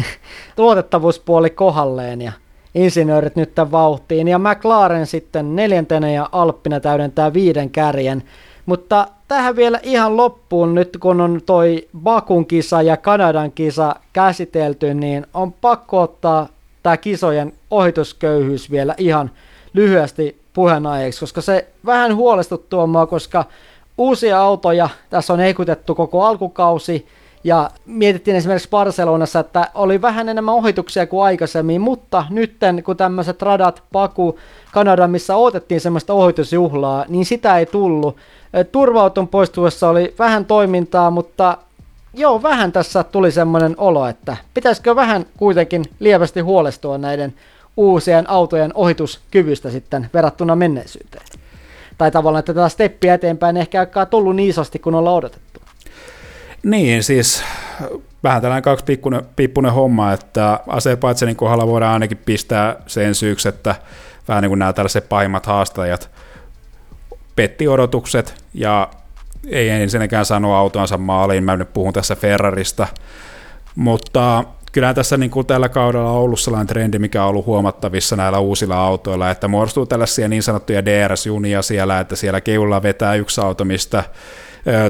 luotettavuuspuoli kohalleen ja insinöörit nyt tämän vauhtiin. Ja McLaren sitten neljäntenä ja Alppina täydentää viiden kärjen. Mutta tähän vielä ihan loppuun, nyt kun on toi Bakun kisa ja Kanadan kisa käsitelty, niin on pakko ottaa tämä kisojen ohitusköyhyys vielä ihan lyhyesti puheenaiheeksi, koska se vähän huolestuttuu mua, koska uusia autoja tässä on heikutettu koko alkukausi, ja mietittiin esimerkiksi Barcelonassa, että oli vähän enemmän ohituksia kuin aikaisemmin, mutta nytten kun tämmöiset radat Paku, Kanada, missä odotettiin semmoista ohitusjuhlaa, niin sitä ei tullut. Turvautun poistuessa oli vähän toimintaa, mutta joo, vähän tässä tuli semmoinen olo, että pitäisikö vähän kuitenkin lievästi huolestua näiden uusien autojen ohituskyvystä sitten verrattuna menneisyyteen. Tai tavallaan, että tätä steppiä eteenpäin ehkä ei tullut niin isosti kuin ollaan odotettu. Niin, siis vähän tällainen kaksi pikkunen, pippunen homma, että Azerbaidsanin kohdalla voidaan ainakin pistää sen syyksi, että vähän niin kuin nämä tällaiset pahimmat haastajat. Petti odotukset ja ei ensinnäkään sanoa autonsa maaliin, mä nyt puhun tässä Ferrarista, mutta kyllähän tässä niin kuin tällä kaudella on ollut sellainen trendi, mikä on ollut huomattavissa näillä uusilla autoilla, että muodostuu tällaisia niin sanottuja DRS-junia siellä, että siellä keulla vetää yksi auto, mistä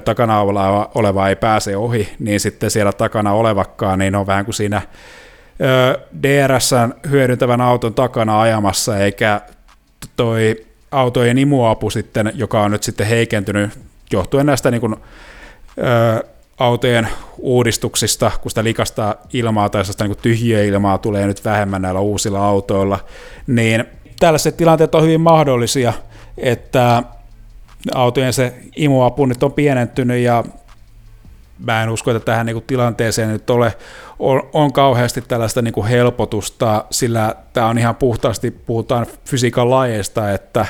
takana oleva, oleva ei pääse ohi, niin sitten siellä takana olevakkaan, niin on vähän kuin siinä DRSn hyödyntävän auton takana ajamassa, eikä toi autojen imuapu sitten, joka on nyt sitten heikentynyt johtuen näistä niin kuin, ö, autojen uudistuksista, kun sitä likasta ilmaa tai sellaista niin tyhjiä ilmaa tulee nyt vähemmän näillä uusilla autoilla, niin tällaiset tilanteet on hyvin mahdollisia, että autojen se imuapu nyt on pienentynyt ja mä en usko, että tähän niin kuin, tilanteeseen nyt ole, on, on kauheasti tällaista niin kuin, helpotusta, sillä tämä on ihan puhtaasti, puhutaan fysiikan lajeista, että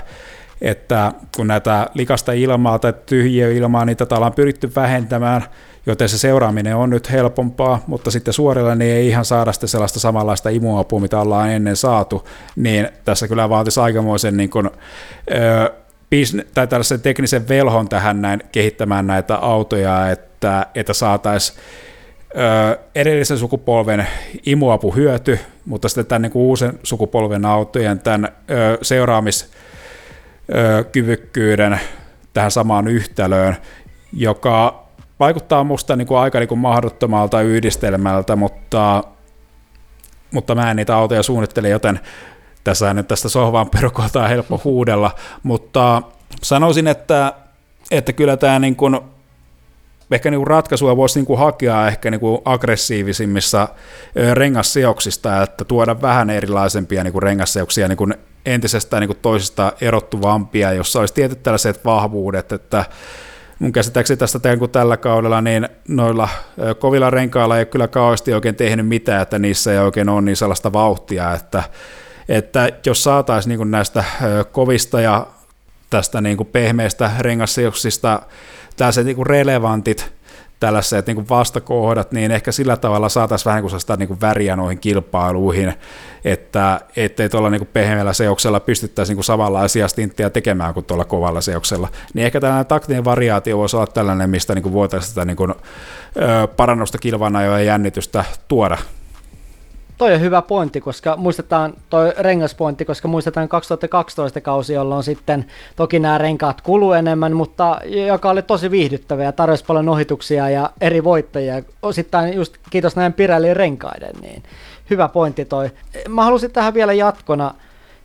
että kun näitä likasta ilmaa tai tyhjiä ilmaa, niin tätä ollaan pyritty vähentämään, joten se seuraaminen on nyt helpompaa, mutta sitten suorilla niin ei ihan saada sitten sellaista samanlaista imuapua, mitä ollaan ennen saatu, niin tässä kyllä vaatisi aikamoisen niin kuin, ö, tai tällaisen teknisen velhon tähän näin kehittämään näitä autoja, että, että saataisiin edellisen sukupolven imuapu hyöty, mutta sitten tämän niin kuin uusen sukupolven autojen tämän ö, seuraamis kyvykkyyden tähän samaan yhtälöön, joka vaikuttaa musta niin kuin aika niin kuin mahdottomalta yhdistelmältä, mutta mutta mä en niitä autoja suunnittele, joten tässä nyt tästä sohvaan perukoilta on helppo huudella, mutta sanoisin, että, että kyllä tämä niin kuin, ehkä niin kuin ratkaisua voisi niin kuin hakea ehkä niin kuin aggressiivisimmissa rengassijoksista, että tuoda vähän erilaisempia niin kuin rengassioksia niin kuin entisestään niin kuin toisista erottuvampia, jossa olisi tietyt tällaiset vahvuudet, että mun käsittääkseni tästä tein kuin tällä kaudella, niin noilla kovilla renkailla ei ole kyllä kauheasti oikein tehnyt mitään, että niissä ei oikein ole niin sellaista vauhtia, että, että jos saataisiin niin näistä kovista ja tästä niin kuin pehmeistä rengassijoksista tällaiset niin kuin relevantit tällaiset niin vastakohdat, niin ehkä sillä tavalla saataisiin vähän kuin sitä niin kuin väriä noihin kilpailuihin, että ettei tuolla niin pehmeällä seoksella pystyttäisi niin samanlaisia stinttejä tekemään kuin tuolla kovalla seoksella. Niin ehkä tällainen taktinen variaatio voisi olla tällainen, mistä niin kuin voitaisiin sitä niin kuin, ö, parannusta kilvana ja jännitystä tuoda toi on hyvä pointti, koska muistetaan toi rengaspointti, koska muistetaan 2012 kausi, jolloin sitten toki nämä renkaat kulu enemmän, mutta joka oli tosi viihdyttävä ja tarjosi paljon ohituksia ja eri voittajia. Osittain just kiitos näin Pirellin renkaiden, niin hyvä pointti toi. Mä halusin tähän vielä jatkona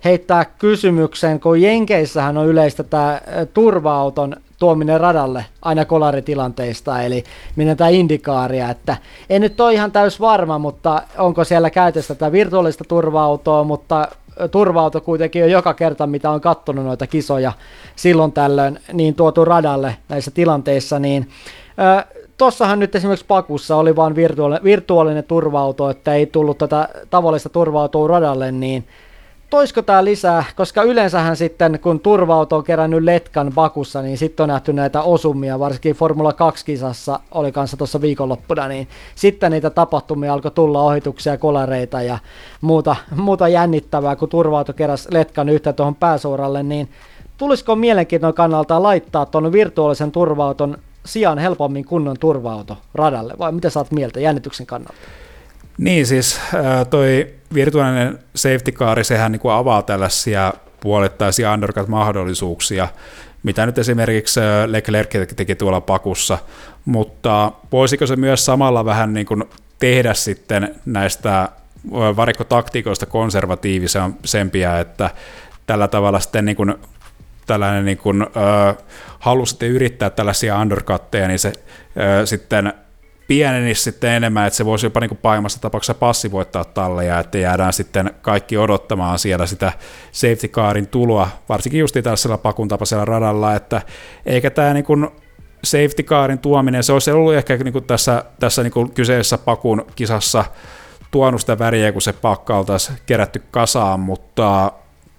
heittää kysymyksen, kun Jenkeissähän on yleistä tämä turva-auton tuominen radalle aina kolaritilanteista, eli minne tämä indikaaria, että en nyt ole ihan täys varma, mutta onko siellä käytössä tätä virtuaalista turva-autoa, mutta turva-auto kuitenkin on joka kerta, mitä on kattonut noita kisoja silloin tällöin, niin tuotu radalle näissä tilanteissa, niin Tossahan nyt esimerkiksi Pakussa oli vain virtuaalinen, virtuaalinen turva-auto, että ei tullut tätä tavallista turva-autoa radalle, niin toisko tämä lisää, koska yleensähän sitten kun turva-auto on kerännyt letkan Bakussa, niin sitten on nähty näitä osumia, varsinkin Formula 2-kisassa oli kanssa tuossa viikonloppuna, niin sitten niitä tapahtumia alkoi tulla ohituksia, kolareita ja muuta, muuta jännittävää, kun turva-auto keräsi letkan yhtä tuohon pääsuoralle, niin tulisiko mielenkiintoinen kannalta laittaa tuon virtuaalisen turva-auton sijaan helpommin kunnon turva-auto radalle, vai mitä saat mieltä jännityksen kannalta? Niin siis toi virtuaalinen safety car, sehän niin kuin avaa tällaisia puolittaisia undercut-mahdollisuuksia, mitä nyt esimerkiksi Leclerc teki tuolla pakussa, mutta voisiko se myös samalla vähän niin kuin tehdä sitten näistä varikkotaktiikoista konservatiivisempia, että tällä tavalla sitten niin kuin tällainen niin kuin, äh, halu sitten yrittää tällaisia undercutteja, niin se äh, sitten pienenisi sitten enemmän, että se voisi jopa niin pahimmassa tapauksessa passivoittaa talleja, että jäädään sitten kaikki odottamaan siellä sitä safety carin tuloa, varsinkin just tällaisella pakun tapaisella radalla, että eikä tämä niin kuin safety carin tuominen, se olisi ollut ehkä niin kuin tässä, tässä niin kuin kyseisessä pakun kisassa tuonut sitä väriä, kun se pakka oltaisiin kerätty kasaan, mutta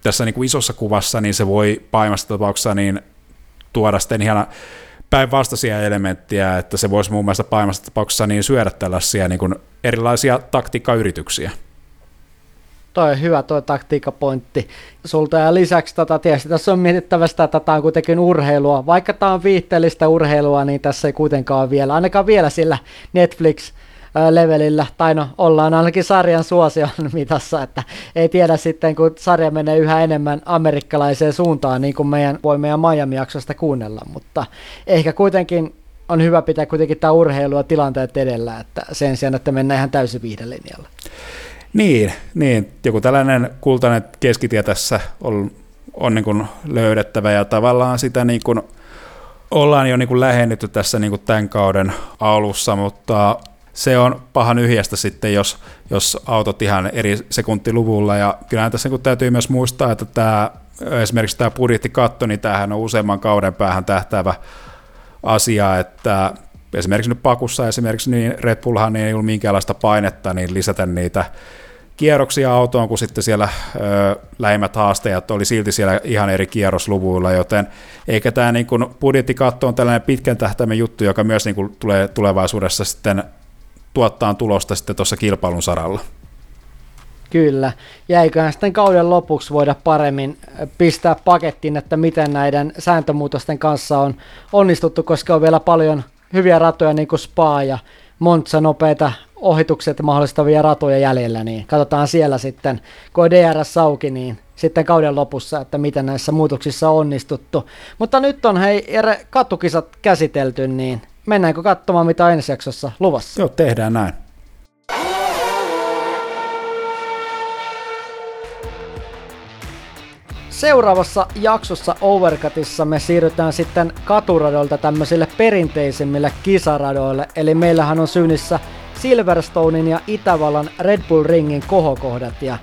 tässä niin kuin isossa kuvassa niin se voi pahimmassa tapauksessa niin tuoda sitten ihan päinvastaisia elementtejä, että se voisi muun muassa paimassa tapauksessa niin syödä tällaisia niin kuin erilaisia taktiikkayrityksiä. Toi on hyvä tuo taktiikkapointti sulta ja lisäksi tota, tietysti tässä on mietittävä sitä, että tämä on kuitenkin urheilua. Vaikka tämä on viihteellistä urheilua, niin tässä ei kuitenkaan vielä, ainakaan vielä sillä Netflix levelillä, tai no ollaan ainakin sarjan suosion mitassa, että ei tiedä sitten, kun sarja menee yhä enemmän amerikkalaiseen suuntaan, niin kuin meidän, voi meidän Miami-jaksosta kuunnella, mutta ehkä kuitenkin on hyvä pitää kuitenkin tämä urheilua tilanteet edellä, että sen sijaan, että mennään ihan täysin viihdelinjalla. Niin, niin, joku tällainen kultainen keskitie tässä on, on niin kuin löydettävä ja tavallaan sitä niin kuin ollaan jo niin kuin lähennytty tässä niin kuin tämän kauden alussa, mutta se on paha nyhjästä sitten, jos, jos autot ihan eri sekuntiluvulla. Ja kyllähän tässä kun täytyy myös muistaa, että tämä, esimerkiksi tämä budjettikatto, niin tämähän on useamman kauden päähän tähtäävä asia, että esimerkiksi nyt pakussa esimerkiksi niin Red Bullhan ei ollut minkäänlaista painetta niin lisätä niitä kierroksia autoon, kun sitten siellä ö, lähimmät haasteet oli silti siellä ihan eri kierrosluvuilla, joten eikä tämä niin kuin budjettikatto on tällainen pitkän tähtäimen juttu, joka myös niin kuin tulee tulevaisuudessa sitten tuottaa tulosta sitten tuossa kilpailun saralla. Kyllä, ja eiköhän sitten kauden lopuksi voida paremmin pistää pakettiin, että miten näiden sääntömuutosten kanssa on onnistuttu, koska on vielä paljon hyviä ratoja niin kuin Spa ja Monza nopeita ohitukset mahdollistavia ratoja jäljellä, niin katsotaan siellä sitten, kun on DRS auki, niin sitten kauden lopussa, että miten näissä muutoksissa on onnistuttu. Mutta nyt on hei katukisat käsitelty, niin mennäänkö katsomaan mitä ensi jaksossa luvassa? Joo, tehdään näin. Seuraavassa jaksossa Overcutissa me siirrytään sitten katuradoilta tämmöisille perinteisimmille kisaradoille, eli meillähän on syynissä Silverstonein ja Itävallan Red Bull Ringin kohokohdat ja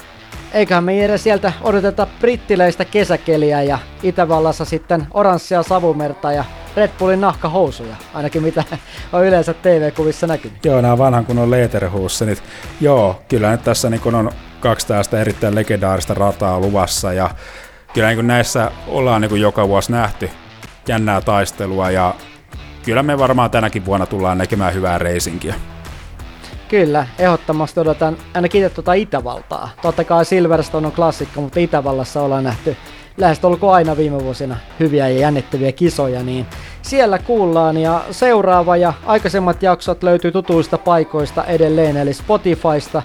eiköhän me edes sieltä odoteta brittiläistä kesäkeliä ja Itävallassa sitten oranssia savumerta ja Red Bullin nahkahousuja, ainakin mitä on yleensä TV-kuvissa näkynyt. Joo, nämä vanhan kunnon Lederhussenit. Joo, kyllä nyt tässä niin on kaksi tästä erittäin legendaarista rataa luvassa ja kyllä niin näissä ollaan niin joka vuosi nähty jännää taistelua ja kyllä me varmaan tänäkin vuonna tullaan näkemään hyvää reisinkiä. Kyllä, ehdottomasti odotan ainakin itse tuota Itävaltaa. Totta kai Silverstone on klassikko, mutta Itävallassa ollaan nähty lähestulkoon aina viime vuosina hyviä ja jännittäviä kisoja, niin siellä kuullaan ja seuraava ja aikaisemmat jaksot löytyy tutuista paikoista edelleen, eli Spotifysta,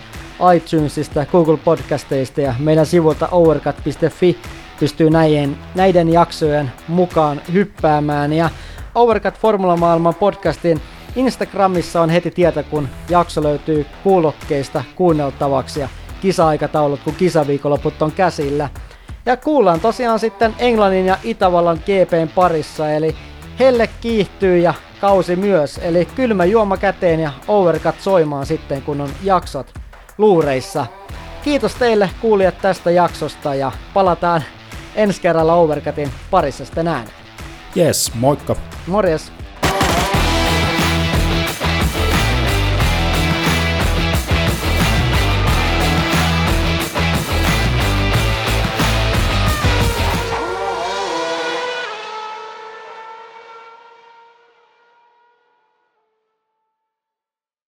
iTunesista, Google Podcasteista ja meidän sivulta overcut.fi pystyy näiden, näiden jaksojen mukaan hyppäämään ja Overcut Formula Maailman podcastin Instagramissa on heti tietä, kun jakso löytyy kuulokkeista kuunneltavaksi ja kisa-aikataulut, kun kisaviikonloput on käsillä. Ja kuullaan tosiaan sitten Englannin ja Itävallan GPn parissa, eli helle kiihtyy ja kausi myös, eli kylmä juoma käteen ja overcut soimaan sitten, kun on jaksot luureissa. Kiitos teille kuulijat tästä jaksosta ja palataan ensi kerralla Overcutin parissa sitten ääneen. Yes, moikka! Morjes!